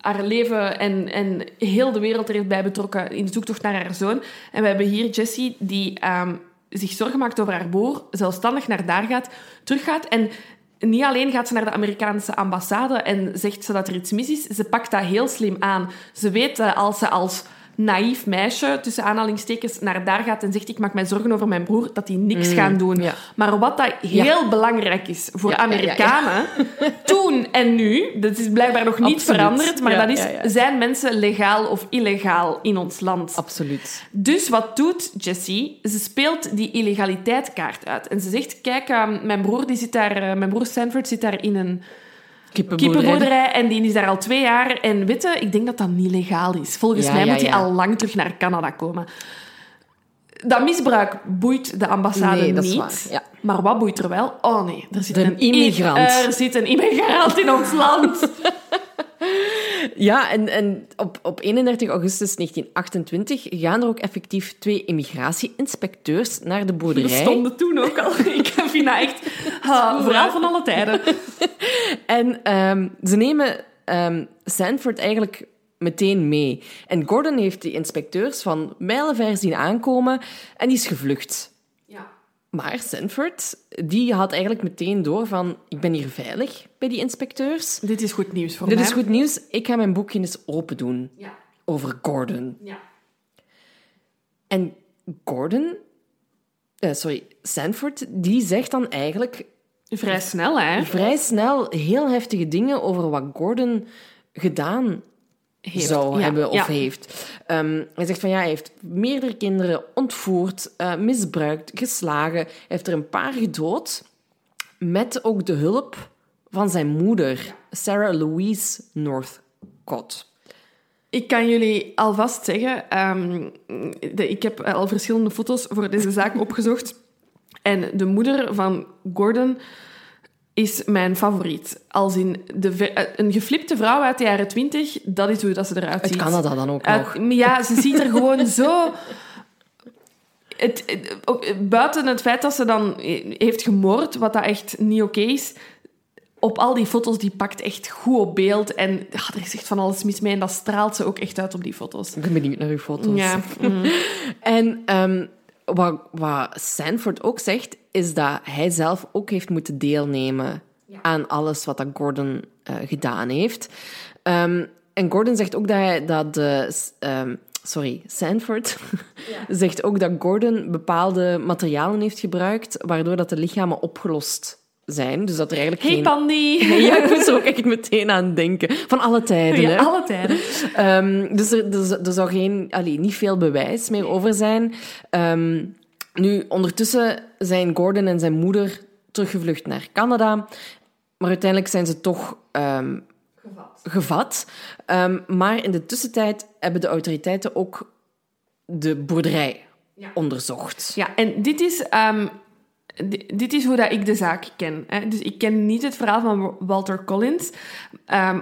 haar leven en, en heel de wereld er heeft bij betrokken in de zoektocht naar haar zoon. En we hebben hier Jessie, die ehm, zich zorgen maakt over haar broer, zelfstandig naar daar gaat, teruggaat en... Niet alleen gaat ze naar de Amerikaanse ambassade en zegt ze dat er iets mis is, ze pakt dat heel slim aan. Ze weet dat als ze als naïef meisje, tussen aanhalingstekens, naar daar gaat en zegt ik maak mij zorgen over mijn broer, dat die niks gaan doen. ja. Maar wat dat heel belangrijk is voor Ja. Amerikanen, [laughs] toen en nu, dat is blijkbaar nog niet Absoluut. veranderd, maar dat is, zijn mensen legaal of illegaal in ons land? Absoluut. Dus wat doet Jessie? Ze speelt die illegaliteit uit. En ze zegt, kijk, ehm, mijn broer, die zit daar, eh, mijn broer Sanford zit daar in een kippenboerderij en die is daar al twee jaar. En weet je, ik denk dat dat niet legaal is. Volgens Ja, mij ja, moet hij ja. al lang terug naar Canada komen. Dat misbruik boeit de ambassade Nee, dat is niet. waar. Maar wat boeit er wel? Oh nee, er zit een, immigrant. Er zit een immigrant in ons land. [laughs] Ja, en, en op, op 31 augustus 1928 gaan er ook effectief twee immigratie-inspecteurs naar de boerderij. stonden toen ook al. [laughs] Ik vind dat echt verhaal van alle tijden. [laughs] En ehm, ze nemen ehm, Sanford eigenlijk meteen mee. En Gordon heeft die inspecteurs van mijlenver zien aankomen en die is gevlucht. Maar Sanford, die had eigenlijk meteen door van... Ik ben hier veilig bij die inspecteurs. Dit is goed nieuws voor Dit mij. is goed nieuws. Ik ga mijn boekje eens open doen Ja. over Gordon. Ja. En Gordon... eh, sorry, Sanford, die zegt dan eigenlijk Vrij snel, hè? vrij snel heel heftige dingen over wat Gordon gedaan Heeft. zou Ja, hebben of ja. heeft. Ehm, hij zegt van ja, hij heeft meerdere kinderen ontvoerd, eh, misbruikt, geslagen. Hij heeft er een paar gedood, met ook de hulp van zijn moeder, Sarah Louise Northcott. Ik kan jullie alvast zeggen, ehm, de, ik heb al verschillende foto's voor deze zaak [laughs] opgezocht. En de moeder van Gordon is mijn favoriet. Als in de, eh, een geflipte vrouw uit de jaren twintig, dat is hoe dat ze eruit Uit ziet. Canada dan ook Uit- nog. ja, ze [laughs] ziet er gewoon zo... Het, het- ook, buiten het feit dat ze dan heeft gemoord, wat dat echt niet oké is, op al die foto's, die pakt echt goed op beeld. En ja, er is echt van alles mis mee en dat straalt ze ook echt uit op die foto's. Ik ben benieuwd naar uw foto's. Ja. [laughs] mm. En ehm, wat, wat Sanford ook zegt, is dat hij zelf ook heeft moeten deelnemen aan alles wat dat Gordon eh, gedaan heeft. Ehm, en Gordon zegt ook dat hij dat de. ehm, sorry, Sanford [laughs] zegt ook dat Gordon bepaalde materialen heeft gebruikt, waardoor dat de lichamen opgelost zijn. Dus dat er eigenlijk Hey geen... Pandy! [laughs] Ja, ik moest er ook echt meteen aan denken. Van alle tijden, Ja, hè? alle tijden. Ehm, dus er, er, er zou geen, allee, niet veel bewijs meer over zijn. Nu, ondertussen zijn Gordon en zijn moeder teruggevlucht naar Canada. Maar uiteindelijk zijn ze toch ehm, gevat. Ehm, maar in de tussentijd hebben de autoriteiten ook de boerderij onderzocht. Ja, en dit is, ehm, di- dit is hoe dat ik de zaak ken. Hè. Dus ik ken niet het verhaal van Walter Collins.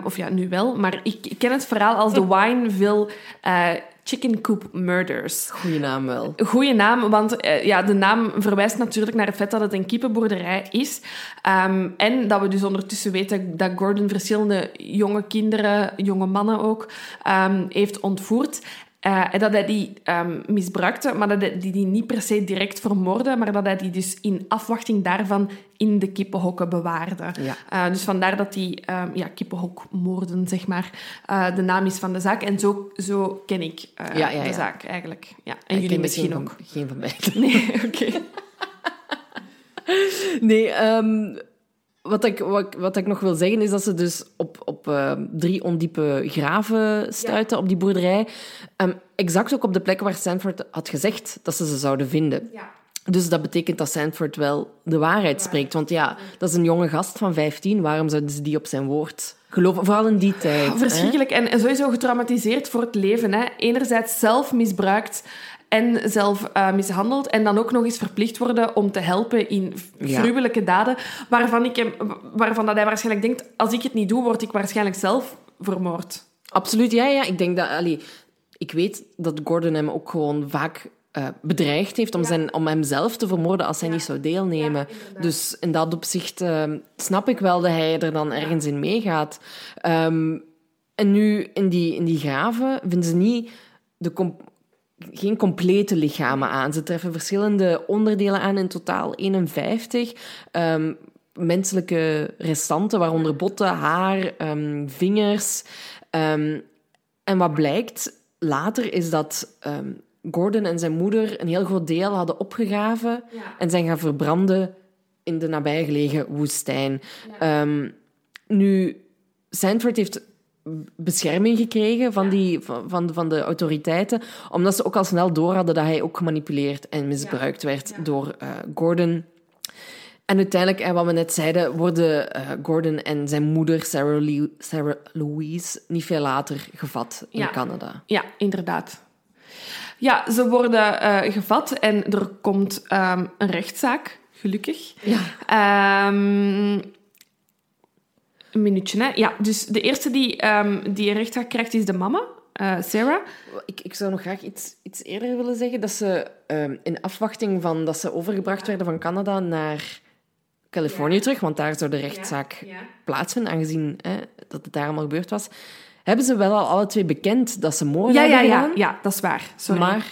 Of ja, nu wel. Maar ik, ken het verhaal als de [laughs] Wineville eh, Chicken Coop Murders. Goeie naam wel. Goeie naam, want eh, ja, de naam verwijst natuurlijk naar het feit dat het een kippenboerderij is. Ehm, en dat we dus ondertussen weten dat Gordon verschillende jonge kinderen, jonge mannen ook, ehm, heeft ontvoerd. Eh, en dat hij die ehm, misbruikte, maar dat hij die, die niet per se direct vermoordde, maar dat hij die dus in afwachting daarvan in de kippenhokken bewaarde. Ja. Eh, dus vandaar dat die ehm, ja, kippenhokmoorden, zeg maar, eh, de naam is van de zaak. En zo, zo ken ik Ja, ja, de zaak eigenlijk. Ja. En Ik jullie misschien geen ook. Van, geen van beiden. Nee, [laughs] oké. Nee, ehm, wat ik, wat, wat ik nog wil zeggen is dat ze dus op, op uh, drie ondiepe graven stuiten op die boerderij. Um, exact ook op de plek waar Sanford had gezegd dat ze ze zouden vinden. Ja. Dus dat betekent dat Sanford wel de waarheid spreekt. Want ja, dat is een jonge gast van 15. Waarom zouden ze die op zijn woord geloven? Vooral in die tijd. Verschrikkelijk. En, en sowieso getraumatiseerd voor het leven. Hè. Enerzijds zelf misbruikt en zelf uh, mishandeld. En dan ook nog eens verplicht worden om te helpen in gruwelijke daden. Waarvan, ik hem, waarvan dat hij waarschijnlijk denkt, als ik het niet doe, word ik waarschijnlijk zelf vermoord. Absoluut, ja. ja. Ik denk dat... Allee, ik weet dat Gordon hem ook gewoon vaak uh, bedreigd heeft om, zijn, om hemzelf te vermoorden als hij niet zou deelnemen. dus in dat opzicht uh, snap ik wel dat hij er dan ergens in meegaat. Um, en nu, in die, in die graven vinden ze niet de geen complete lichamen aan. Ze treffen verschillende onderdelen aan, in totaal 51. Um, ehm, menselijke restanten, waaronder botten, haar, um, vingers. Um, en wat blijkt later is dat Gordon en zijn moeder een heel groot deel hadden opgegraven en zijn gaan verbranden in de nabijgelegen woestijn. Ja. nu, Sanford heeft bescherming gekregen van, die, van, van, de autoriteiten, omdat ze ook al snel door hadden dat hij ook gemanipuleerd en misbruikt werd door uh, Gordon. En uiteindelijk, en wat we net zeiden, worden uh, Gordon en zijn moeder, Sarah, Sarah, Louise, niet veel later gevat in Canada. Ja, inderdaad. Ja, ze worden uh, gevat en er komt um, een rechtszaak, gelukkig. Ja. Um, een minuutje, hè? Ja, dus de eerste die, um, die een rechtszaak krijgt is de mama, uh, Sarah. Ik, ik zou nog graag iets, iets eerder willen zeggen. Dat ze um, in afwachting van dat ze overgebracht werden van Canada naar Californië terug, want daar zou de rechtszaak ja. plaatsvinden, aangezien hè, dat het daar allemaal gebeurd was, hebben ze wel al alle twee bekend dat ze moorden ja, hebben ja, Ja, ja, dat is waar. Sorry. Maar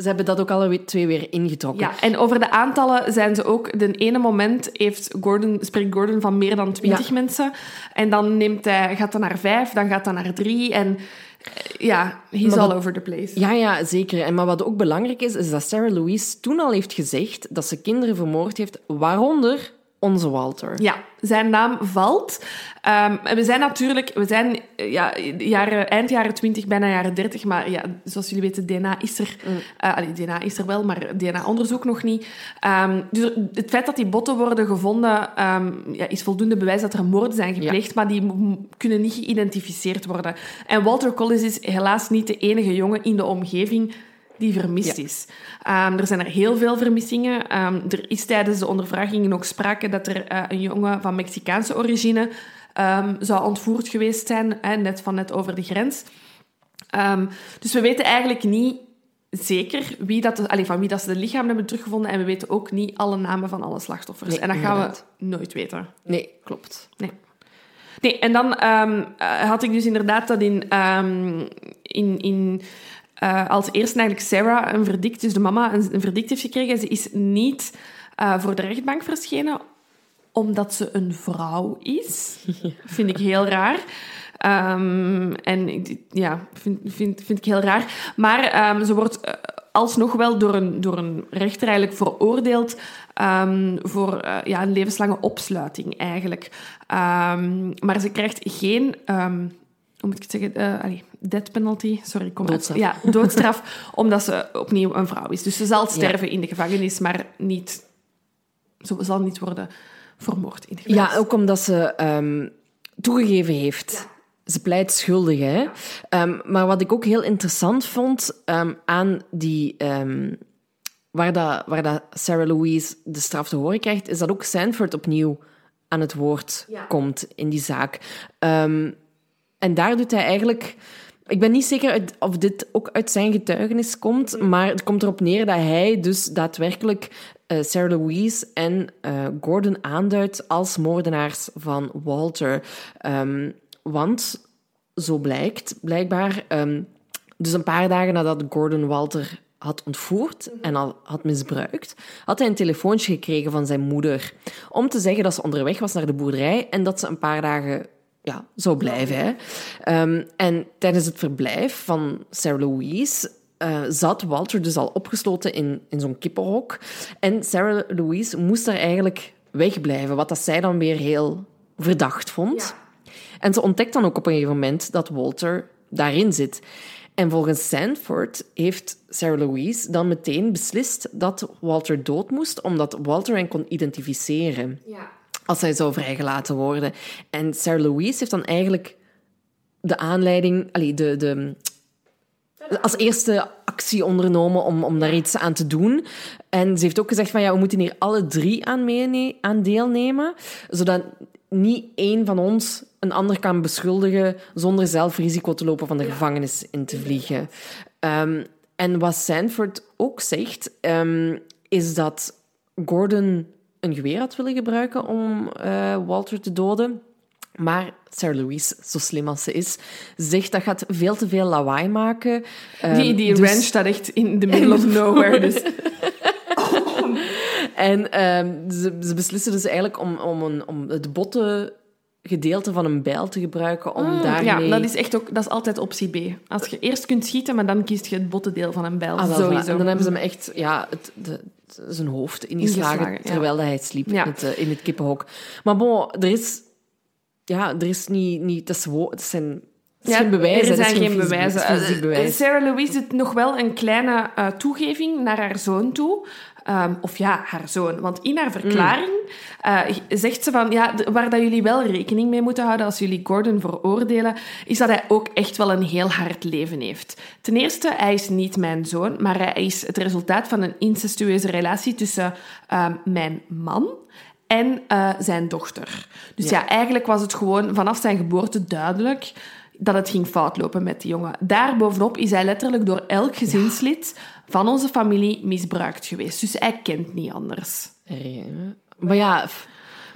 ze hebben dat ook alle twee weer ingetrokken. Ja, en over de aantallen zijn ze ook... De ene moment heeft Gordon, spreekt Gordon van meer dan twintig mensen. En dan neemt hij, gaat hij naar vijf, dan gaat hij naar drie. En eh, ja, he's all over the place. Ja, ja, zeker. En maar wat ook belangrijk is, is dat Sarah Louise toen al heeft gezegd dat ze kinderen vermoord heeft, waaronder onze Walter. Ja, zijn naam valt. Um, we zijn natuurlijk, we zijn ja, jaren, eind jaren 20, bijna jaren 30, maar ja, zoals jullie weten, DNA is er. Mm. Uh, DNA is er wel, maar DNA-onderzoek nog niet. Um, dus het feit dat die botten worden gevonden, um, ja, is voldoende bewijs dat er moorden zijn gepleegd, maar die kunnen niet geïdentificeerd worden. En Walter Collins is helaas niet de enige jongen in de omgeving die vermist is. Um, er zijn er heel veel vermissingen. Um, er is tijdens de ondervragingen ook sprake dat er uh, een jongen van Mexicaanse origine um, zou ontvoerd geweest zijn, hè, net van net over de grens. dus we weten eigenlijk niet zeker wie dat, allez, van wie dat ze de lichaam hebben teruggevonden en we weten ook niet alle namen van alle slachtoffers. en dat gaan we nooit weten. Nee, klopt. Nee. Nee, en dan uh, had ik dus inderdaad dat in, in, in uh, als eerste eigenlijk Sarah een verdict, dus de mama, een, een verdict heeft gekregen. Ze is niet uh, voor de rechtbank verschenen omdat ze een vrouw is. [laughs] Vind ik heel raar. Um, en ja, vind, vind, vind ik heel raar. Maar um, ze wordt uh, alsnog wel door een, door een rechter eigenlijk veroordeeld um, voor uh, ja, een levenslange opsluiting eigenlijk. maar ze krijgt geen hoe moet ik het zeggen? Uh, allee, death penalty. Sorry, kom doodstraf. Ja, doodstraf, [laughs] omdat ze opnieuw een vrouw is. Dus ze zal sterven in de gevangenis, maar niet, ze zal niet worden vermoord in de gevangenis. Ja, ook omdat ze um, toegegeven heeft. Ze pleit schuldig, hè. Um, maar wat ik ook heel interessant vond um, aan die... waar, dat, waar dat Sarah Louise de straf te horen krijgt, is dat ook Sanford opnieuw aan het woord ja. komt in die zaak. Um, en daar doet hij eigenlijk... Ik ben niet zeker of dit ook uit zijn getuigenis komt, maar het komt erop neer dat hij dus daadwerkelijk uh, Sarah Louise en uh, Gordon aanduidt als moordenaars van Walter. Um, want, zo blijkt, blijkbaar... Um, dus een paar dagen nadat Gordon Walter had ontvoerd en al had misbruikt, had hij een telefoontje gekregen van zijn moeder om te zeggen dat ze onderweg was naar de boerderij en dat ze een paar dagen ja, zo blijven. Hè. Um, en tijdens het verblijf van Sarah Louise uh, zat Walter dus al opgesloten in, in zo'n kippenhok. En Sarah Louise moest daar eigenlijk wegblijven. Wat dat zij dan weer heel verdacht vond. En ze ontdekt dan ook op een gegeven moment dat Walter daarin zit. En volgens Sanford heeft Sarah Louise dan meteen beslist dat Walter dood moest, omdat Walter hen kon identificeren. Ja. Als hij zou vrijgelaten worden. En Sarah Louise heeft dan eigenlijk de aanleiding, allee, de, de, als eerste actie ondernomen om, om daar iets aan te doen. En ze heeft ook gezegd van ja, we moeten hier alle drie aan, aan deelnemen, zodat niet één van ons een ander kan beschuldigen zonder zelf risico te lopen van de gevangenis in te vliegen. Ehm, en wat Sanford ook zegt, ehm, is dat Gordon een geweer had willen gebruiken om eh, Walter te doden. Maar Sarah Louise, zo slim als ze is, zegt dat gaat veel te veel lawaai maken. Die, Ehm, die dus- ranch staat echt in the middle of nowhere. Dus [laughs] En ehm, ze, ze beslissen dus eigenlijk om, om, een, om het botte gedeelte van een bijl te gebruiken om daarmee... Mm, ja, dat is echt ook, dat is altijd optie B. Als je eerst kunt schieten, maar dan kiest je het botte deel van een bijl. Ah, wel, sowieso. En dan hebben ze hem echt ja, het, de, zijn hoofd ingeslagen, Ingeslagen, ja. terwijl hij sliep Ja. in, het, eh, in het kippenhok. Maar bon, er is... Ja, er is niet... niet dat, is zijn, Ja, geen bewijzen. Er zijn geen fysiek- bewijzen. Eh, bewijs. Sarah Louise doet nog wel een kleine eh, toegeving naar haar zoon toe. Ehm, of ja, haar zoon. Want in haar verklaring eh, zegt ze van... Ja, waar dat jullie wel rekening mee moeten houden als jullie Gordon veroordelen, is dat hij ook echt wel een heel hard leven heeft. Ten eerste, hij is niet mijn zoon, maar hij is het resultaat van een incestueuze relatie tussen ehm, mijn man en eh, zijn dochter. Dus ja. eigenlijk was het gewoon vanaf zijn geboorte duidelijk dat het ging fout lopen met die jongen. Daarbovenop is hij letterlijk door elk gezinslid van onze familie misbruikt geweest. Dus hij kent niet anders. Ja. Maar ja...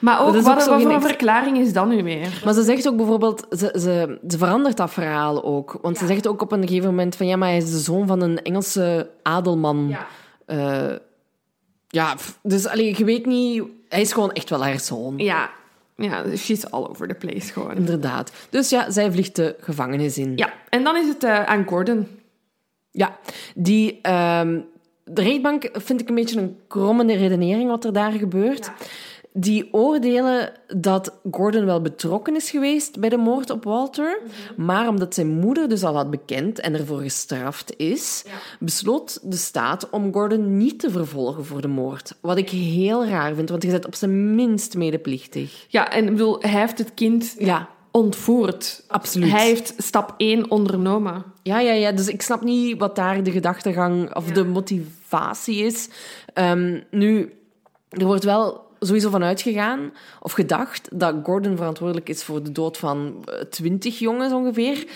Maar ook, wat, ook voor een verklaring is dat nu weer? Maar ze zegt ook bijvoorbeeld, ze, ze, ze verandert dat verhaal ook. Want ze zegt ook op een gegeven moment van ja, maar hij is de zoon van een Engelse adelman. Ja. Eh, ja, dus allee, je weet niet, hij is gewoon echt wel haar zoon. Ja, ja she's all over the place gewoon. Inderdaad. Dus ja, zij vliegt de gevangenis in. Ja, en dan is het eh, aan Gordon. Ja, die... ehm, de rechtbank vind ik een beetje een krommende redenering wat er daar gebeurt. Die oordelen dat Gordon wel betrokken is geweest bij de moord op Walter, maar omdat zijn moeder dus al had bekend en ervoor gestraft is, besloot de staat om Gordon niet te vervolgen voor de moord. Wat ik heel raar vind, want je bent op zijn minst medeplichtig. Ja, en ik bedoel, hij heeft het kind Ja, ontvoerd. absoluut. Hij heeft stap 1 ondernomen. Ja, ja, ja. Dus ik snap niet wat daar de gedachtegang of de motivatie is. Ehm, nu, er wordt wel sowieso van uitgegaan of gedacht dat Gordon verantwoordelijk is voor de dood van twintig jongens ongeveer.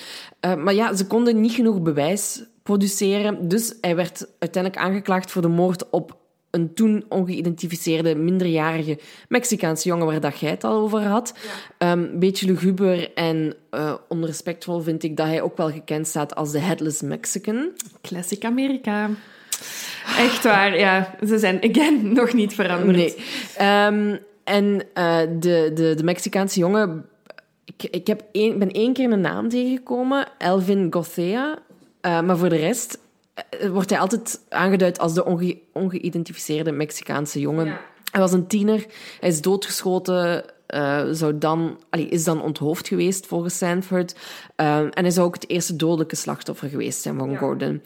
Eh, maar ja, ze konden niet genoeg bewijs produceren. Dus hij werd uiteindelijk aangeklaagd voor de moord op een toen ongeïdentificeerde minderjarige Mexicaanse jongen waar dat jij het al over had. Een beetje luguber en eh, onrespectvol vind ik dat hij ook wel gekend staat als de Headless Mexican. Classic Amerika. Echt waar, ja. Ze zijn, again, [laughs] nog niet veranderd. Nee. Ehm, en eh, de, de, de Mexicaanse jongen... Ik, ik heb één, ben één keer een naam tegengekomen, Elvin Gothea. Eh, maar voor de rest wordt hij altijd aangeduid als de onge, ongeïdentificeerde Mexicaanse jongen. Ja. Hij was een tiener, hij is doodgeschoten, eh, zou dan, allee, is dan onthoofd geweest volgens Sanford. Eh, en hij zou ook het eerste dodelijke slachtoffer geweest zijn van Gordon.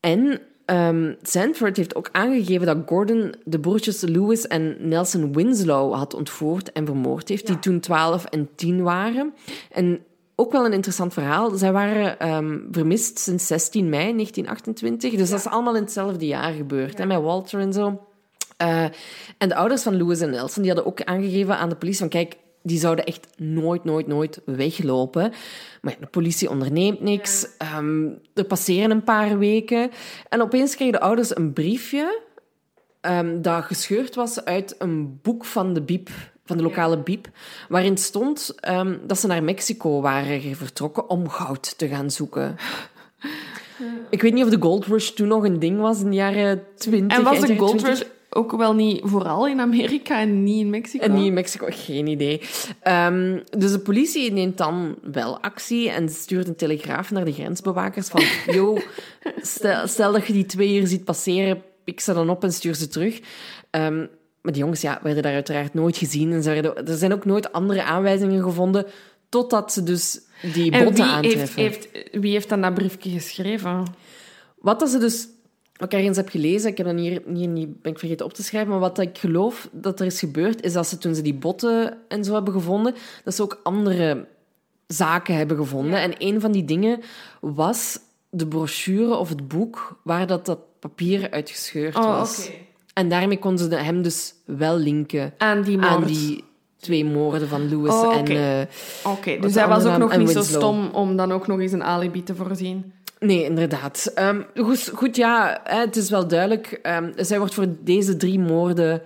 En ehm, Sanford heeft ook aangegeven dat Gordon de broertjes Lewis en Nelson Winslow had ontvoerd en vermoord heeft, die toen 12 en 10 waren. En ook wel een interessant verhaal. Zij waren ehm, vermist sinds 16 mei 1928. Dus dat is allemaal in hetzelfde jaar gebeurd, hè, met Walter en zo. Eh, en de ouders van Lewis en Nelson die hadden ook aangegeven aan de politie van kijk, die zouden echt nooit, nooit, nooit weglopen. Maar ja, de politie onderneemt niks. Ehm, er passeren een paar weken. En opeens kregen de ouders een briefje ehm, dat gescheurd was uit een boek van de Biep, van de lokale Biep, waarin stond ehm, dat ze naar Mexico waren vertrokken om goud te gaan zoeken. [laughs] Ik weet niet of de Gold Rush toen nog een ding was in de jaren 20. En was de Gold 20. Rush ook wel niet vooral in Amerika en niet in Mexico? En niet in Mexico, geen idee. Ehm, dus de politie neemt dan wel actie en stuurt een telegraaf naar de grensbewakers van [laughs] yo, stel, stel dat je die twee hier ziet passeren, pik ze dan op en stuur ze terug. Ehm, Maar die jongens ja, werden daar uiteraard nooit gezien. En ze werden, er zijn ook nooit andere aanwijzingen gevonden, totdat ze dus die En botten wie aantreffen. heeft, heeft, wie heeft dan dat briefje geschreven? Wat dat ze dus... Wat ik ergens heb gelezen, ik heb dat hier, hier niet, ben ik vergeten op te schrijven, maar wat ik geloof dat er is gebeurd, is dat ze toen ze die botten en zo hebben gevonden, dat ze ook andere zaken hebben gevonden. En een van die dingen was de brochure of het boek waar dat, dat papier uitgescheurd Oh, was. En daarmee konden ze hem dus wel linken Aan die moord. aan die twee moorden van Lewis Oh, oké. en... eh, Oké, Wat dus hij was ook nog niet zo stom om dan ook nog eens een alibi te voorzien. Nee, inderdaad. Ehm, goed, goed, ja, het is wel duidelijk. ehm, zij wordt voor deze drie moorden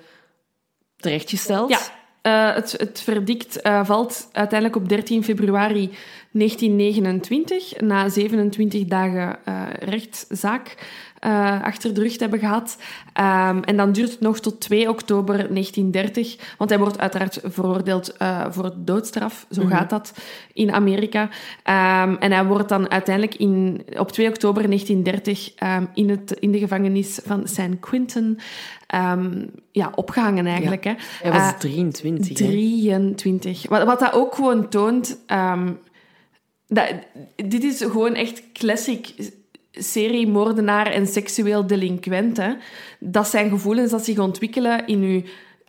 terechtgesteld. Ja, eh, het, het verdict eh, valt uiteindelijk op 13 februari 1929, na 27 dagen eh, rechtszaak eh, achter de rug te hebben gehad. Ehm, en dan duurt het nog tot 2 oktober 1930, want hij wordt uiteraard veroordeeld eh, voor doodstraf. Zo gaat dat in Amerika. Ehm, en hij wordt dan uiteindelijk in, op 2 oktober 1930 ehm, in, het, in de gevangenis van San Quentin ja, opgehangen eigenlijk. Hè. Hij was Eh, 23. hè. 23. Wat, wat dat ook gewoon toont... dat, dit is gewoon echt classic serie moordenaar en seksueel delinquent. Hè. Dat zijn gevoelens dat zich ontwikkelen in uw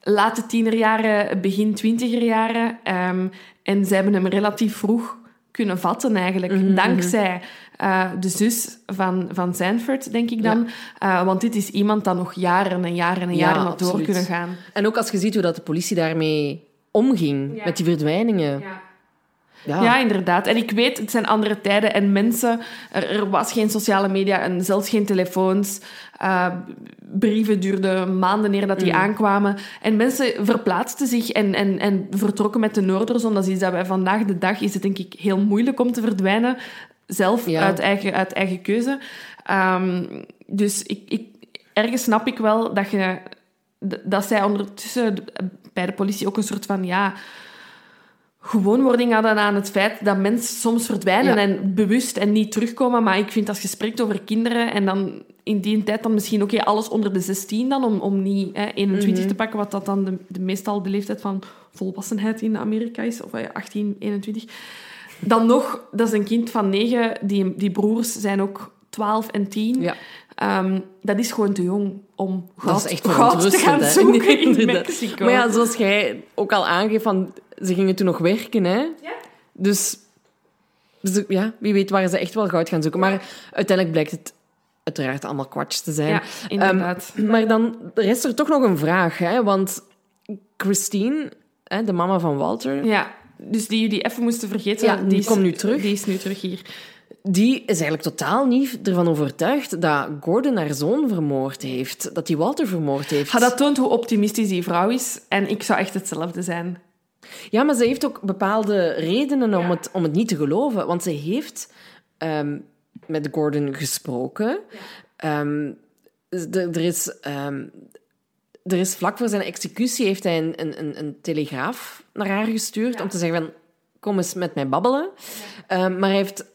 late tienerjaren, begin twintigerjaren. Ehm, en ze hebben hem relatief vroeg kunnen vatten eigenlijk. Mhm, Dankzij eh, de zus van, van Sanford, denk ik dan. Eh, want dit is iemand dat nog jaren en jaren en Ja, jaren had door kunnen gaan. En ook als je ziet hoe dat de politie daarmee omging, Ja. met die verdwijningen. Ja. Inderdaad. En ik weet, het zijn andere tijden en mensen... Er, er was geen sociale media en zelfs geen telefoons. Eh, brieven duurden maanden eer dat die aankwamen. En mensen verplaatsten zich en, en, en vertrokken met de Noorderzon. Dat is iets dat wij vandaag de dag... Is het denk ik heel moeilijk om te verdwijnen. Zelf, Ja. uit, eigen, uit eigen keuze. Ehm, dus ik, ik, ergens snap ik wel dat je... Dat zij ondertussen bij de politie ook een soort van... Ja, gewoonwording hadden aan het feit dat mensen soms verdwijnen Ja. en bewust en niet terugkomen. Maar ik vind als je spreekt over kinderen en dan in die tijd dan misschien ook alles onder de 16 dan, om, om niet hè, 21 te pakken, wat dat dan de, de meestal de leeftijd van volwassenheid in Amerika is, of eh, 18, 21. Dan nog, dat is een kind van 9, die, die broers zijn ook 12 en 10. Ja. Ehm, dat is gewoon te jong om Dat goud, is echt goud te gaan zoeken [laughs] in. Mexico. Maar ja, zoals jij ook al aangeeft, van, ze gingen toen nog werken, hè? Ja. Dus, dus ja, wie weet waar ze echt wel goud gaan zoeken. Maar uiteindelijk blijkt het uiteraard allemaal kwatsch te zijn. Ja, inderdaad. Ehm, maar dan rest er toch nog een vraag, hè? Want Christine, hè, de mama van Walter, Ja, dus die jullie even moesten vergeten. Ja, die is, komt nu terug. Die is nu terug hier. die is eigenlijk totaal niet ervan overtuigd dat Gordon haar zoon vermoord heeft. Dat hij Walter vermoord heeft. Ja, dat toont hoe optimistisch die vrouw is. En ik zou echt hetzelfde zijn. Ja, maar ze heeft ook bepaalde redenen om, het, om het niet te geloven. Want ze heeft ehm, met Gordon gesproken. Ehm, er, er is, ehm, er is vlak voor zijn executie heeft hij een, een, een, telegraaf naar haar gestuurd om te zeggen van, kom eens met mij babbelen. Maar hij heeft...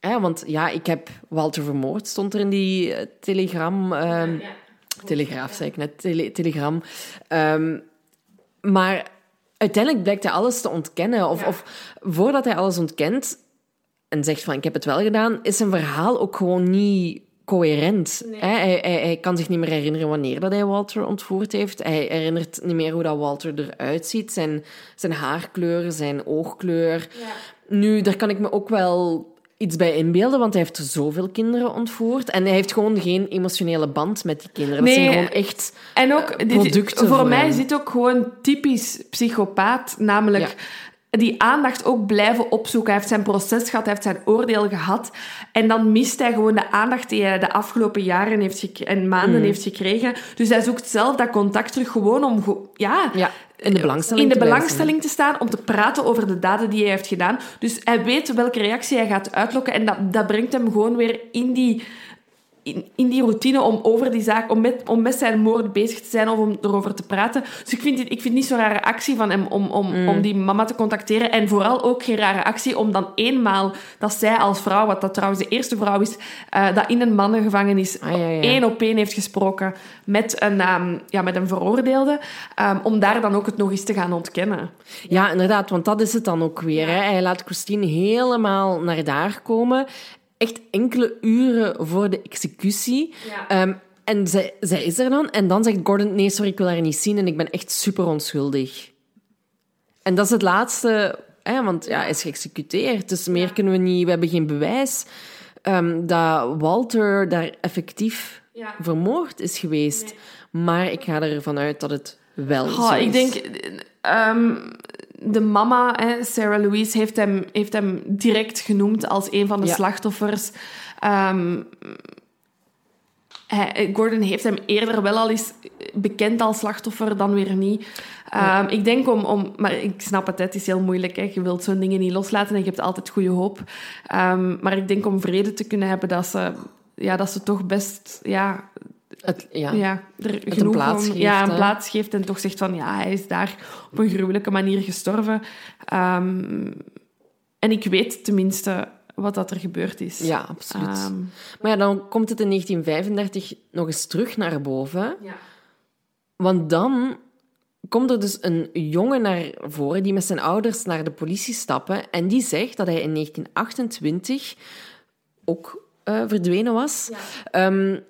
ja, want ja, ik heb Walter vermoord, stond er in die eh, telegram... Telegraaf, zei ik net. Tele- telegram. Maar uiteindelijk blijkt hij alles te ontkennen. Of, of voordat hij alles ontkent en zegt van ik heb het wel gedaan, is zijn verhaal ook gewoon niet coherent. Hè? Hij, hij, hij kan zich niet meer herinneren wanneer dat hij Walter ontvoerd heeft. Hij herinnert niet meer hoe dat Walter eruit ziet. Zijn, zijn haarkleur, zijn oogkleur. Nu, daar kan ik me ook wel iets bij inbeelden, want hij heeft zoveel kinderen ontvoerd. En hij heeft gewoon geen emotionele band met die kinderen. Dat Nee. zijn gewoon echt... En ook, Eh, dit- producten voor voor mij is dit ook gewoon typisch psychopaat. Namelijk die aandacht ook blijven opzoeken. Hij heeft zijn proces gehad, hij heeft zijn oordeel gehad. En dan mist hij gewoon de aandacht die hij de afgelopen jaren heeft en maanden Mm. heeft gekregen. Dus hij zoekt zelf dat contact terug gewoon om... Ja, Ja, in de belangstelling in de te belangstelling te staan om te praten over de daden die hij heeft gedaan. Dus hij weet welke reactie hij gaat uitlokken en dat, dat brengt hem gewoon weer in die in, in die routine om over die zaak, om met, om met zijn moord bezig te zijn of om erover te praten. Dus ik vind het, ik vind niet zo'n rare actie van hem om, om, Mm. om die mama te contacteren. En vooral ook geen rare actie om dan eenmaal dat zij als vrouw, wat dat trouwens de eerste vrouw is, eh, dat in een mannengevangenis Ah, ja, ja. één op één heeft gesproken met een, ehm, ja, met een veroordeelde, ehm, om daar dan ook het nog eens te gaan ontkennen. Ja, inderdaad, want dat is het dan ook weer. Hè. Hij laat Christine helemaal naar daar komen. Echt enkele uren voor de executie. Ja. Ehm, en zij, zij is er dan. En dan zegt Gordon, nee, sorry, ik wil haar niet zien. En ik ben echt super onschuldig. En dat is het laatste... Hè, want ja, hij is geëxecuteerd. Dus meer kunnen we niet... We hebben geen bewijs ehm, dat Walter daar effectief vermoord is geweest. Maar ik ga ervan uit dat het wel zo is. ik denk, ehm, de mama, hè, Sarah Louise, heeft hem, heeft hem direct genoemd als een van de Ja. slachtoffers. Ehm, hij- Gordon heeft hem eerder wel al eens bekend als slachtoffer dan weer niet. Ehm, Ik denk om, om... Maar ik snap het, het is heel moeilijk. Hè. Je wilt zo'n dingen niet loslaten en je hebt altijd goede hoop. Ehm, maar ik denk om vrede te kunnen hebben dat ze, ja, dat ze toch best... Ja, Het, ja. ja, er een genoeg plaats om- geeft, ja, een hè. plaats geeft en toch zegt van ja, hij is daar op een gruwelijke manier gestorven. Ehm, en ik weet tenminste wat dat er gebeurd is. Ja, absoluut. Ehm, Maar ja, dan komt het in 1935 nog eens terug naar boven. ja. Want dan komt er dus een jongen naar voren die met zijn ouders naar de politie stappen. En die zegt dat hij in 1928 ook eh, verdwenen was. Ehm,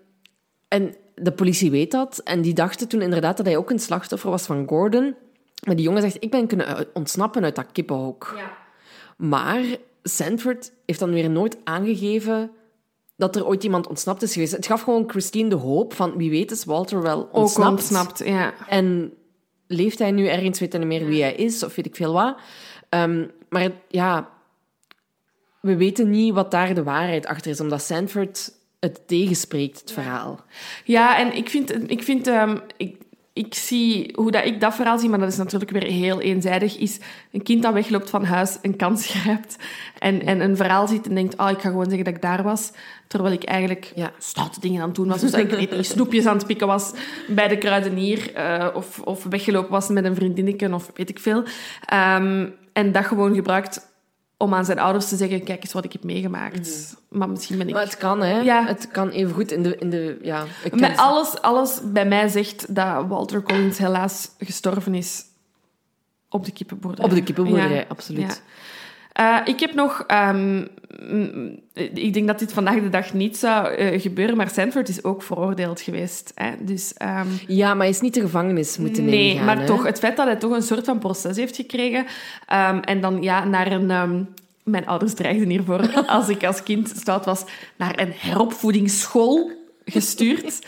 en de politie weet dat. En die dachten toen inderdaad dat hij ook een slachtoffer was van Gordon. Maar die jongen zegt, ik ben kunnen ontsnappen uit dat kippenhok. Maar Sanford heeft dan weer nooit aangegeven dat er ooit iemand ontsnapt is geweest. Het gaf gewoon Christine de hoop van wie weet is Walter wel Ook ontsnapt. ontsnapt, ja. En leeft hij nu ergens, weet hij niet meer wie hij is of weet ik veel wat. Ehm, maar ja, we weten niet wat daar de waarheid achter is, omdat Sanford het tegenspreekt, het verhaal. Ja, en ik vind... Ik, vind ehm, ik, ik zie hoe dat ik dat verhaal zie, maar dat is natuurlijk weer heel eenzijdig, is een kind dat wegloopt van huis, een kans [laughs] grijpt en, en een verhaal ziet en denkt, oh, ik ga gewoon zeggen dat ik daar was, terwijl ik eigenlijk Ja. stoute dingen aan het doen was. Dus dat ik weet niet, snoepjes aan het pikken was bij de kruidenier eh, of, of weggelopen was met een vriendinnetje of weet ik veel. Ehm, en dat gewoon gebruikt om aan zijn ouders te zeggen, kijk eens wat ik heb meegemaakt. Maar misschien ben ik... Maar het kan, hè. Ja. Het kan evengoed in de... In de ja, Met alles, alles bij mij zegt dat Walter Collins helaas gestorven is op de kippenboerderij. Op de kippenboerderij, Ja. absoluut. Ja. Eh, ik heb nog... ehm, ik denk dat dit vandaag de dag niet zou eh, gebeuren, maar Sanford is ook veroordeeld geweest. Hè? Dus, ehm, Ja, maar hij is niet de gevangenis moeten nee, ingaan. maar hè. toch, het feit dat hij toch een soort van proces heeft gekregen ehm, en dan ja, naar een... mijn ouders dreigden hiervoor, [laughs] als ik als kind stout was, naar een heropvoedingsschool gestuurd. [laughs]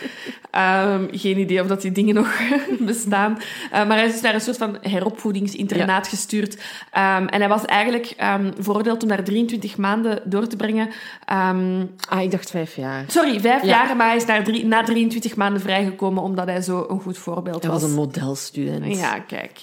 Ehm, geen idee of dat die dingen nog [laughs] bestaan. Eh, maar hij is naar een soort van heropvoedingsinternaat gestuurd. Ehm, en hij was eigenlijk ehm, veroordeeld om daar 23 maanden door te brengen. Ah, ik dacht vijf jaar. sorry, vijf Ja. jaar, maar hij is drie- na 23 maanden vrijgekomen omdat hij zo een goed voorbeeld Hij was een modelstudent. Ja, kijk.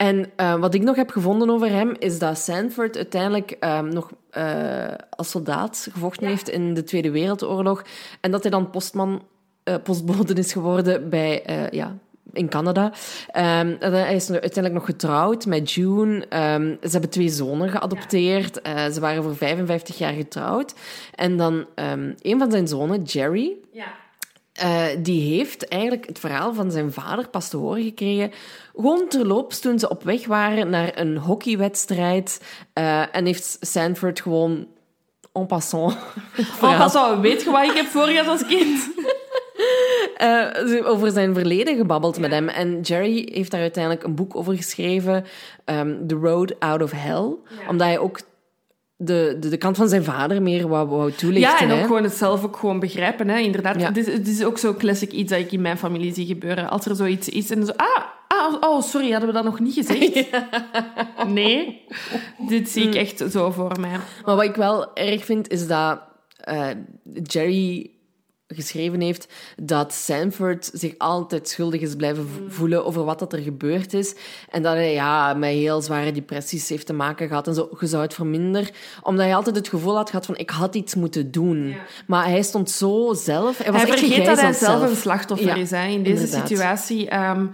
En eh, wat ik nog heb gevonden over hem, is dat Sanford uiteindelijk ehm, nog eh, als soldaat gevochten heeft in de Tweede Wereldoorlog. En dat hij dan postman, eh, postbode is geworden bij, ja, in Canada. En hij is uiteindelijk nog getrouwd met June. Ehm, ze hebben twee zonen geadopteerd. Ze waren voor 55 jaar getrouwd. En dan een van zijn zonen, Jerry, Ja. Eh, die heeft eigenlijk het verhaal van zijn vader pas te horen gekregen. Gewoon terloops toen ze op weg waren naar een hockeywedstrijd. eh, en heeft Sanford gewoon en passant [laughs] het Oh, verhaal, pas op, weet je wat ik heb voorgehad als kind? [laughs] eh, over zijn verleden gebabbeld met hem. En Jerry heeft daar uiteindelijk een boek over geschreven, ehm, The Road Out of Hell. Omdat hij ook de, de, de kant van zijn vader meer wou, wou toelichten. Ja, en ook hè. gewoon het zelf ook gewoon begrijpen. Hè? Inderdaad, Ja. het, is, het is ook zo classic iets dat ik in mijn familie zie gebeuren. Als er zoiets is en zo... Ah, ah oh, sorry, hadden we dat nog niet gezegd? [laughs] Nee. Dit zie ik echt zo voor mij. Maar wat ik wel erg vind, is dat eh, Jerry geschreven heeft dat Sanford zich altijd schuldig is blijven voelen over wat dat er gebeurd is. En dat hij ja, met heel zware depressies heeft te maken gehad en zo. Je zou het verminderen. Omdat hij altijd het gevoel had gehad van ik had iets moeten doen. Maar hij stond zo zelf... Hij, was hij vergeet dat hij zelf een slachtoffer Ja, is hè, in deze inderdaad. situatie. Ehm,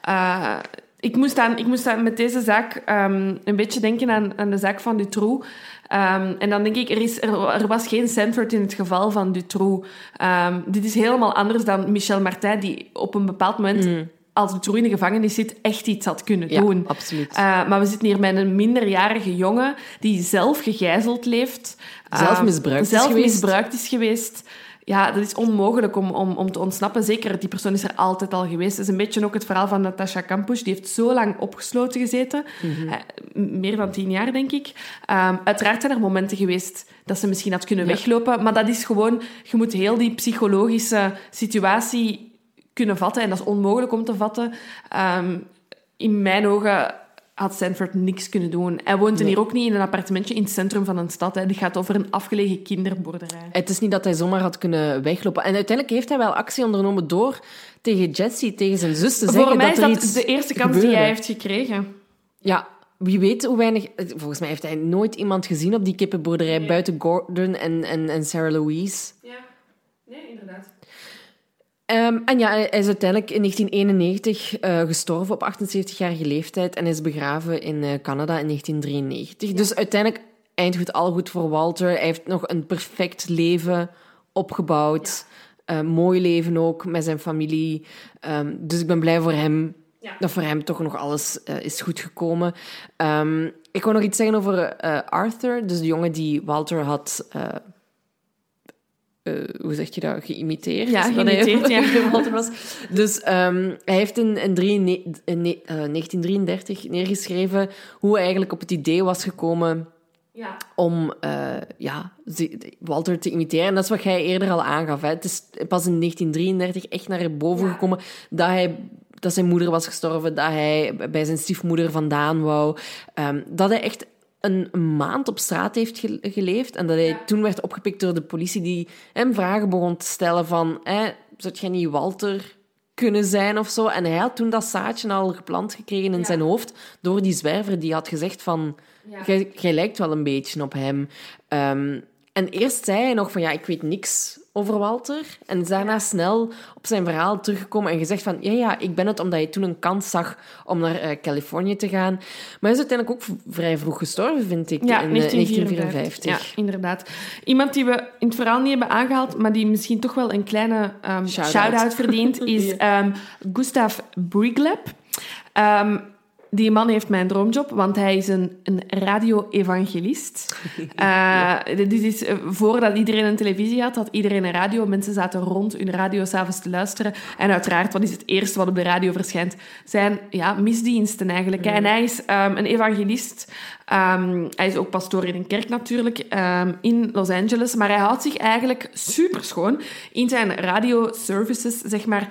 eh, ik, moest aan, ik moest aan met deze zaak ehm, een beetje denken aan, aan de zaak van Dutroux. Ehm, en dan denk ik, er, is, er, er was geen Sanford in het geval van Dutroux. Ehm, dit is helemaal anders dan Michel Martin, die op een bepaald moment, als Dutroux in de gevangenis zit, echt iets had kunnen Mm. Ja, doen. absoluut. Eh, maar we zitten hier met een minderjarige jongen die zelf gegijzeld leeft. Zelf misbruikt is zelf geweest. misbruikt is geweest. Ja, dat is onmogelijk om, om, om te ontsnappen. Zeker, die persoon is er altijd al geweest. Dat is een beetje ook het verhaal van Natasha Kampusch. Die heeft zo lang opgesloten gezeten. Mhm. Eh, meer dan tien jaar, denk ik. Ehm, uiteraard zijn er momenten geweest dat ze misschien had kunnen weglopen. Maar dat is gewoon... Je moet heel die psychologische situatie kunnen vatten. En dat is onmogelijk om te vatten. Ehm, in mijn ogen had Sanford niks kunnen doen. Hij woont hier ook niet in een appartementje in het centrum van een stad. Hè. Die gaat over een afgelegen kinderboerderij. Het is niet dat hij zomaar had kunnen weglopen. En uiteindelijk heeft hij wel actie ondernomen door tegen Jesse, tegen zijn zus te zeggen Voor mij dat is dat iets de eerste kans die hij heeft gekregen. Ja, wie weet hoe weinig... Volgens mij heeft hij nooit iemand gezien op die kippenboerderij buiten Gordon en, en, en Sarah Louise. Ja, nee, inderdaad. Ehm, en ja, hij is uiteindelijk in 1991 eh, gestorven op 78-jarige leeftijd en is begraven in eh, Canada in 1993. Dus uiteindelijk eindigt het al goed voor Walter. Hij heeft nog een perfect leven opgebouwd. Eh, mooi leven ook met zijn familie. Ehm, dus ik ben blij voor hem Ja. dat voor hem toch nog alles eh, is goed gekomen. Ehm, ik wil nog iets zeggen over Arthur, dus de jongen die Walter had... eh, hoe zeg je dat? Geïmiteerd. Ja, hij- geïmiteerd, ja. [laughs] Walter was. Dus ehm, hij heeft in, in, drie- ne- in ne- eh, 1933 neergeschreven hoe hij eigenlijk op het idee was gekomen Ja. om eh, ja, Walter te imiteren. En dat is wat jij eerder al aangaf. Hè. Het is pas in 1933 echt naar boven gekomen dat, hij, dat zijn moeder was gestorven, dat hij bij zijn stiefmoeder vandaan wou. Ehm, dat hij echt een, maand op straat heeft ge- geleefd en dat hij toen werd opgepikt door de politie die hem vragen begon te stellen van... Eh, zou jij niet Walter kunnen zijn of zo? En hij had toen dat zaadje al geplant gekregen in zijn hoofd door die zwerver die had gezegd van... Jij, jij lijkt wel een beetje op hem. Ehm, en eerst zei hij nog van, ja, ik weet niks over Walter. En is daarna snel op zijn verhaal teruggekomen en gezegd van, ja, ja, ik ben het omdat je toen een kans zag om naar eh, Californië te gaan. Maar hij is uiteindelijk ook vrij vroeg gestorven, vind ik, Ja, in eh, 1954. 1954. Ja, inderdaad. Iemand die we in het verhaal niet hebben aangehaald, maar die misschien toch wel een kleine ehm Shout-out. verdient, [laughs] is ehm Gustav Brigleb. Ehm, die man heeft mijn droomjob, want hij is een, een radio-evangelist. [laughs] Eh, dit is eh, voordat iedereen een televisie had, had iedereen een radio. Mensen zaten rond hun radio s'avonds te luisteren. En uiteraard, wat is het eerste wat op de radio verschijnt? Zijn ja, misdiensten eigenlijk. En hij is ehm, een evangelist. Ehm, hij is ook pastoor in een kerk natuurlijk, ehm, in Los Angeles. Maar hij houdt zich eigenlijk super schoon in zijn radioservices, zeg maar.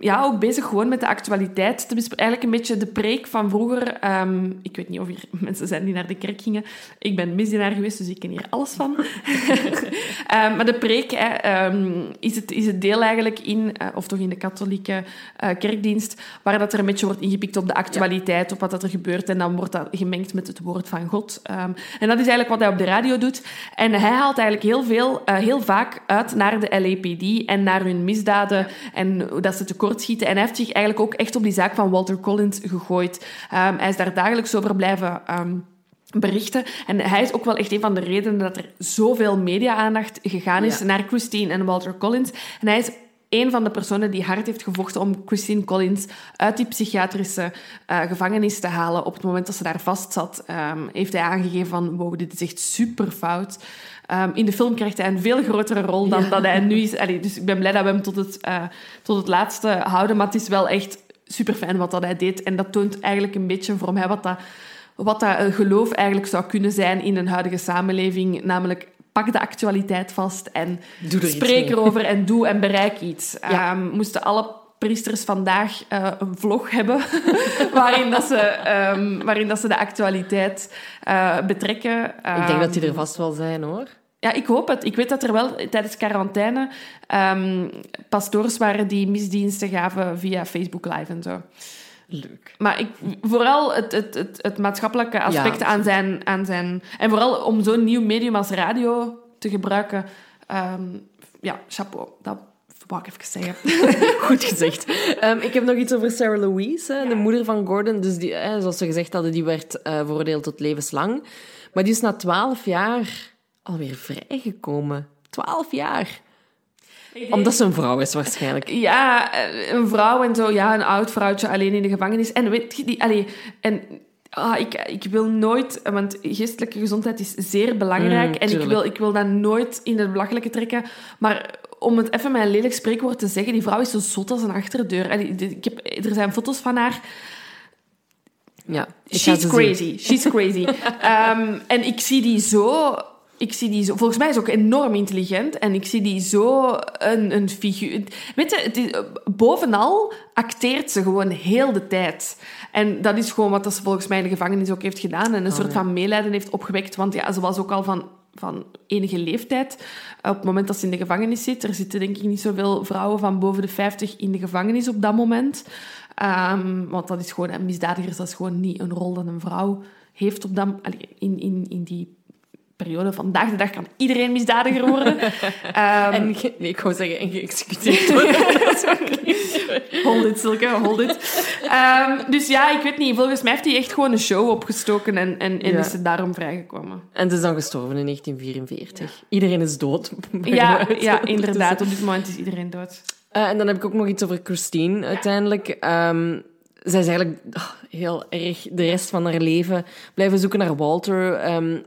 ja, ook bezig gewoon met de actualiteit. te. Eigenlijk een beetje de preek van vroeger. Ehm, ik weet niet of hier [laughs] mensen zijn die naar de kerk gingen. Ik ben misdienaar geweest, dus ik ken hier alles van. [laughs] Ehm, maar de preek hè, ehm, is, het, is het deel eigenlijk in, eh, of toch in de katholieke eh, kerkdienst, waar dat er een beetje wordt ingepikt op de actualiteit, op wat dat er gebeurt. En dan wordt dat gemengd met het woord van God. En dat is eigenlijk wat hij op de radio doet. En hij haalt eigenlijk heel veel, eh, heel vaak uit naar de LAPD en naar hun misdaden en dat ze tekortschieten. En hij heeft zich eigenlijk ook echt op die zaak van Walter Collins gegooid. Ehm, hij is daar dagelijks over blijven... ehm, berichten. En hij is ook wel echt een van de redenen dat er zoveel media-aandacht gegaan is Ja. naar Christine en Walter Collins. En hij is een van de personen die hard heeft gevochten om Christine Collins uit die psychiatrische eh, gevangenis te halen. Op het moment dat ze daar vast zat, ehm, heeft hij aangegeven van wow, dit is echt super fout. In de film krijgt hij een veel grotere rol dan dat hij nu is. Allee, dus ik ben blij dat we hem tot het, eh, tot het laatste houden. Maar het is wel echt super fijn wat dat hij deed. En dat toont eigenlijk een beetje voor mij wat dat wat dat eh, geloof eigenlijk zou kunnen zijn in een huidige samenleving. Namelijk, pak de actualiteit vast en er spreek erover en doe en bereik iets. Ja. Ehm, moesten alle priesters vandaag eh, een vlog hebben [laughs] waarin, dat ze, ehm, waarin dat ze de actualiteit eh, betrekken. Ik denk dat Ehm, die er vast wel zijn, hoor. Ja, ik hoop het. Ik weet dat er wel tijdens quarantaine ehm, pastoors waren die misdiensten gaven via Facebook Live en zo. Leuk. Maar ik, vooral het, het, het, het maatschappelijke aspect Ja. aan, zijn, aan zijn... En vooral om zo'n nieuw medium als radio te gebruiken. ehm, ja, chapeau. Dat wou ik even zeggen. [laughs] Goed gezegd. Ehm, ik heb nog iets over Sarah Louise, hè, de moeder van Gordon. Dus die, hè, zoals ze gezegd hadden, die werd eh, veroordeeld tot levenslang. Maar die is na twaalf jaar alweer vrijgekomen. Twaalf jaar. Omdat ze een vrouw is, waarschijnlijk. [laughs] Ja, eh, een vrouw en zo. Ja, een oud vrouwtje alleen in de gevangenis. En weet je, die... Allee, en... Ah, ik, ik wil nooit, want geestelijke gezondheid is zeer belangrijk. Mm, en ik wil, ik wil dat nooit in het belachelijke trekken. Maar om het even met een lelijk spreekwoord te zeggen, die vrouw is zo zot als een achterdeur. En ik heb, er zijn foto's van haar. Ja, She's crazy. She's crazy. [laughs] Ehm, en ik zie die zo... Ik zie die zo... Volgens mij is ook enorm intelligent. En ik zie die zo een, een figuur... Weet je, het is, bovenal acteert ze gewoon heel de tijd. En dat is gewoon wat ze volgens mij in de gevangenis ook heeft gedaan. En een soort van meelijden heeft opgewekt. Want ja, ze was ook al van, van enige leeftijd. Op het moment dat ze in de gevangenis zit. Er zitten denk ik niet zoveel vrouwen van boven de 50 in de gevangenis op dat moment. Ehm, want dat is gewoon... Misdadigers, dat is gewoon niet een rol dat een vrouw heeft op dat... in, in, in die periode. Vandaag de dag kan iedereen misdadiger worden. [laughs] Ehm, En nee, ik wou zeggen, en geëxecuteerd worden. [laughs] Hold it, Silke, hold it. Ehm, dus ja, ik weet niet. Volgens mij heeft hij echt gewoon een show opgestoken en, en, en Ja. is ze daarom vrijgekomen. En ze is dan gestorven in 1944. Iedereen is dood. [laughs] Ja, ja, inderdaad. Op dit moment is iedereen dood. Eh, en dan heb ik ook nog iets over Christine uiteindelijk. Ehm, zij is eigenlijk ah, heel erg de rest van haar leven blijven zoeken naar Walter.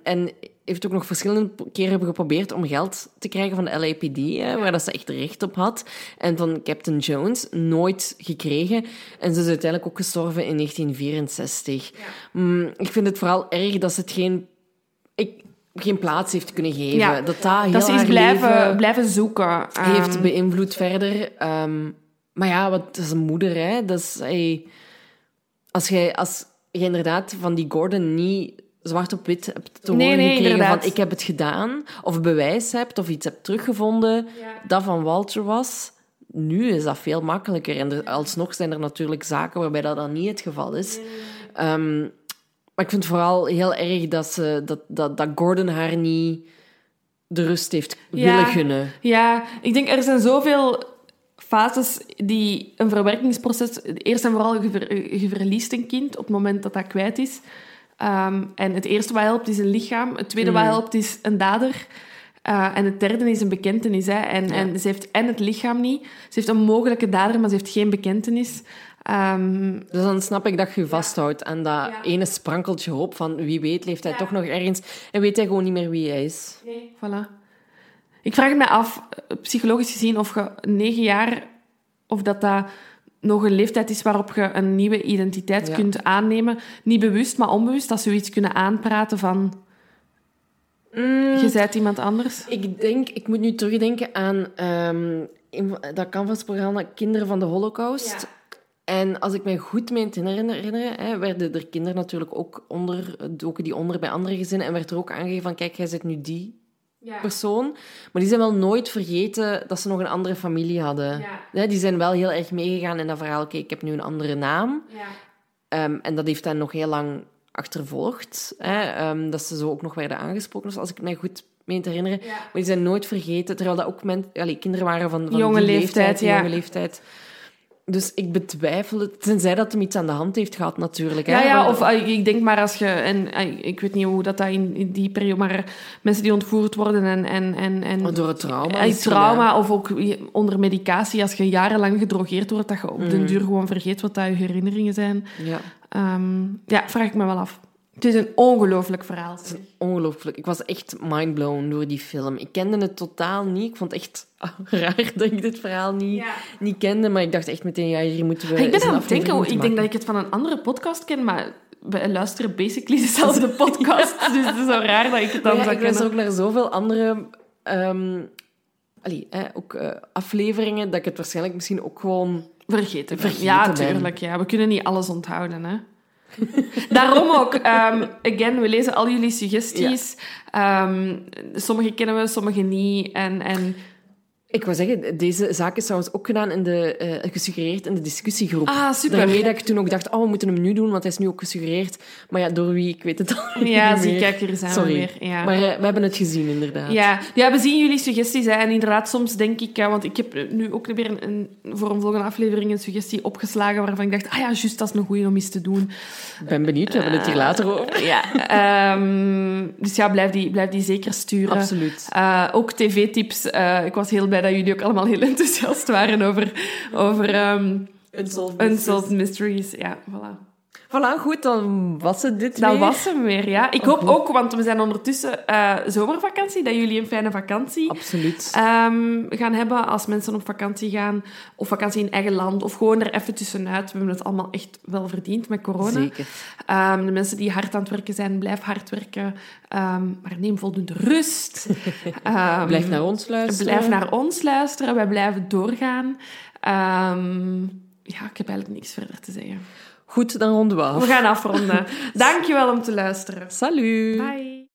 en heeft ook nog verschillende keren geprobeerd om geld te krijgen van de LAPD, hè, waar dat ze echt recht op had. En van Captain Jones nooit gekregen. En ze is uiteindelijk ook gestorven in 1964. Mm, ik vind het vooral erg dat ze het geen, ik, geen plaats heeft kunnen geven. Ja, dat dat heel Dat ze haar blijven, blijven zoeken. Ehm, heeft beïnvloed verder. Ehm, maar ja, wat dat is een moeder, hè. Dat is, als jij als je inderdaad van die Gordon niet zwart op wit hebt te Nee, horen nee, gekregen inderdaad. van ik heb het gedaan, of bewijs hebt, of iets hebt teruggevonden dat van Walter was, nu is dat veel makkelijker. En er, alsnog zijn er natuurlijk zaken waarbij dat dan niet het geval is. Ehm, maar ik vind het vooral heel erg dat, ze, dat, dat, dat Gordon haar niet de rust heeft Ja. willen gunnen. Ja, ik denk er zijn zoveel fases die een verwerkingsproces... Eerst en vooral, je, ver- je verliest een kind op het moment dat dat kwijt is. Ehm, en het eerste wat helpt is een lichaam. Het tweede wat helpt is een dader. Eh, en het derde is een bekentenis. Hè. En, en ze heeft en het lichaam niet. Ze heeft een mogelijke dader, maar ze heeft geen bekentenis. Ehm, Dus dan snap ik dat je je vasthoudt aan dat ene sprankeltje hoop van wie weet leeft hij toch nog ergens en weet hij gewoon niet meer wie hij is. Voilà. Ik vraag me af, eh, psychologisch gezien, of je negen jaar, of dat dat nog een leeftijd is waarop je een nieuwe identiteit Ja. kunt aannemen. Niet bewust, maar onbewust, dat ze iets kunnen aanpraten van... Je bent iemand anders. Ik denk, ik moet nu terugdenken aan ehm, een van- dat Canvas-programma Kinderen van de Holocaust. En als ik me goed meen te herinneren, herinneren, hè, werden er kinderen natuurlijk ook onder, doken die onder bij andere gezinnen en werd er ook aangegeven van, kijk, jij zit nu die persoon. Maar die zijn wel nooit vergeten dat ze nog een andere familie hadden. Die zijn wel heel erg meegegaan in dat verhaal, oké, ik heb nu een andere naam. Ehm, en dat heeft hen nog heel lang achtervolgd. Hè, ehm, dat ze zo ook nog werden aangesproken, dus als ik mij goed meen te herinneren. Maar die zijn nooit vergeten, terwijl dat ook men, allee, kinderen waren van, van Jonge die leeftijd, ja. jonge leeftijd. Dus ik betwijfel het, tenzij dat hem iets aan de hand heeft gehad natuurlijk. Ja, hè, ja, want- of eh, ik denk maar als je... En eh, ik weet niet hoe dat, dat in, in die periode... Maar mensen die ontvoerd worden en... en, en, en Oh, door het trauma Eh, misschien, trauma of ook onder medicatie. Als je jarenlang gedrogeerd wordt, dat je op Mm. den duur gewoon vergeet wat dat je herinneringen zijn. Ja, Ehm, ja, vraag ik me wel af. Het is een ongelooflijk verhaal. ongelooflijk. Ik was echt mindblown door die film. Ik kende het totaal niet. Ik vond het echt [laughs] raar dat ik dit verhaal niet, niet kende. Maar ik dacht echt meteen, ja, hier moeten we ik ben aan het denken, ik denk dat ik het van een andere podcast ken, maar wij luisteren basically dezelfde [laughs] podcast. dus het is zo raar dat ik het dan ja, zou ik kennen. ook naar zoveel andere ehm, allee, hè, ook, eh, afleveringen dat ik het waarschijnlijk misschien ook gewoon... Vergeten. Vergeten ja, ben. tuurlijk. Ja. We kunnen niet alles onthouden. Hè. [laughs] Daarom ook, ehm, again, we lezen al jullie suggesties. Ehm, sommige kennen we, sommige niet. En, en Ik wou zeggen, deze zaak is trouwens ook gedaan in de, eh, gesuggereerd in de discussiegroep. Ah, super. Daarmee dat ik toen ook dacht, oh, we moeten hem nu doen, want hij is nu ook gesuggereerd. Maar ja, door wie, ik weet het al Ja, zie, meer. kijk, hier zijn we Sorry. weer, ja. Maar eh, we hebben het gezien, inderdaad. Ja, ja, we zien jullie suggesties. Hè. En inderdaad, soms denk ik... Want ik heb nu ook weer een, een- voor een volgende aflevering een suggestie opgeslagen waarvan ik dacht, ah ja, juist, dat is een goeie om eens te doen. Ik ben benieuwd, we hebben het hier later over. [laughs] Ja. ehm, dus ja, blijf die, blijf die zeker sturen. Absoluut. Eh, ook tv-tips. Eh, ik was heel blij dat jullie ook allemaal heel enthousiast waren over, over ehm, Unsolved Mysteries. Ja, voilà. Voilà, goed, dan was het dit Dat weer. was hem weer, ja. Ik hoop ook, want we zijn ondertussen eh, zomervakantie, dat jullie een fijne vakantie Absoluut. ehm, gaan hebben als mensen op vakantie gaan. Of vakantie in eigen land. Of gewoon er even tussenuit. We hebben het allemaal echt wel verdiend met corona. Zeker. Ehm, de mensen die hard aan het werken zijn, blijf hard werken. Ehm, maar neem voldoende rust. [laughs] Blijf naar ons luisteren. Blijf naar ons luisteren. Wij blijven doorgaan. Ja, ik heb eigenlijk niks verder te zeggen. Goed, dan ronden we af. We gaan afronden. [laughs] Dankjewel om te luisteren. Salut. Bye.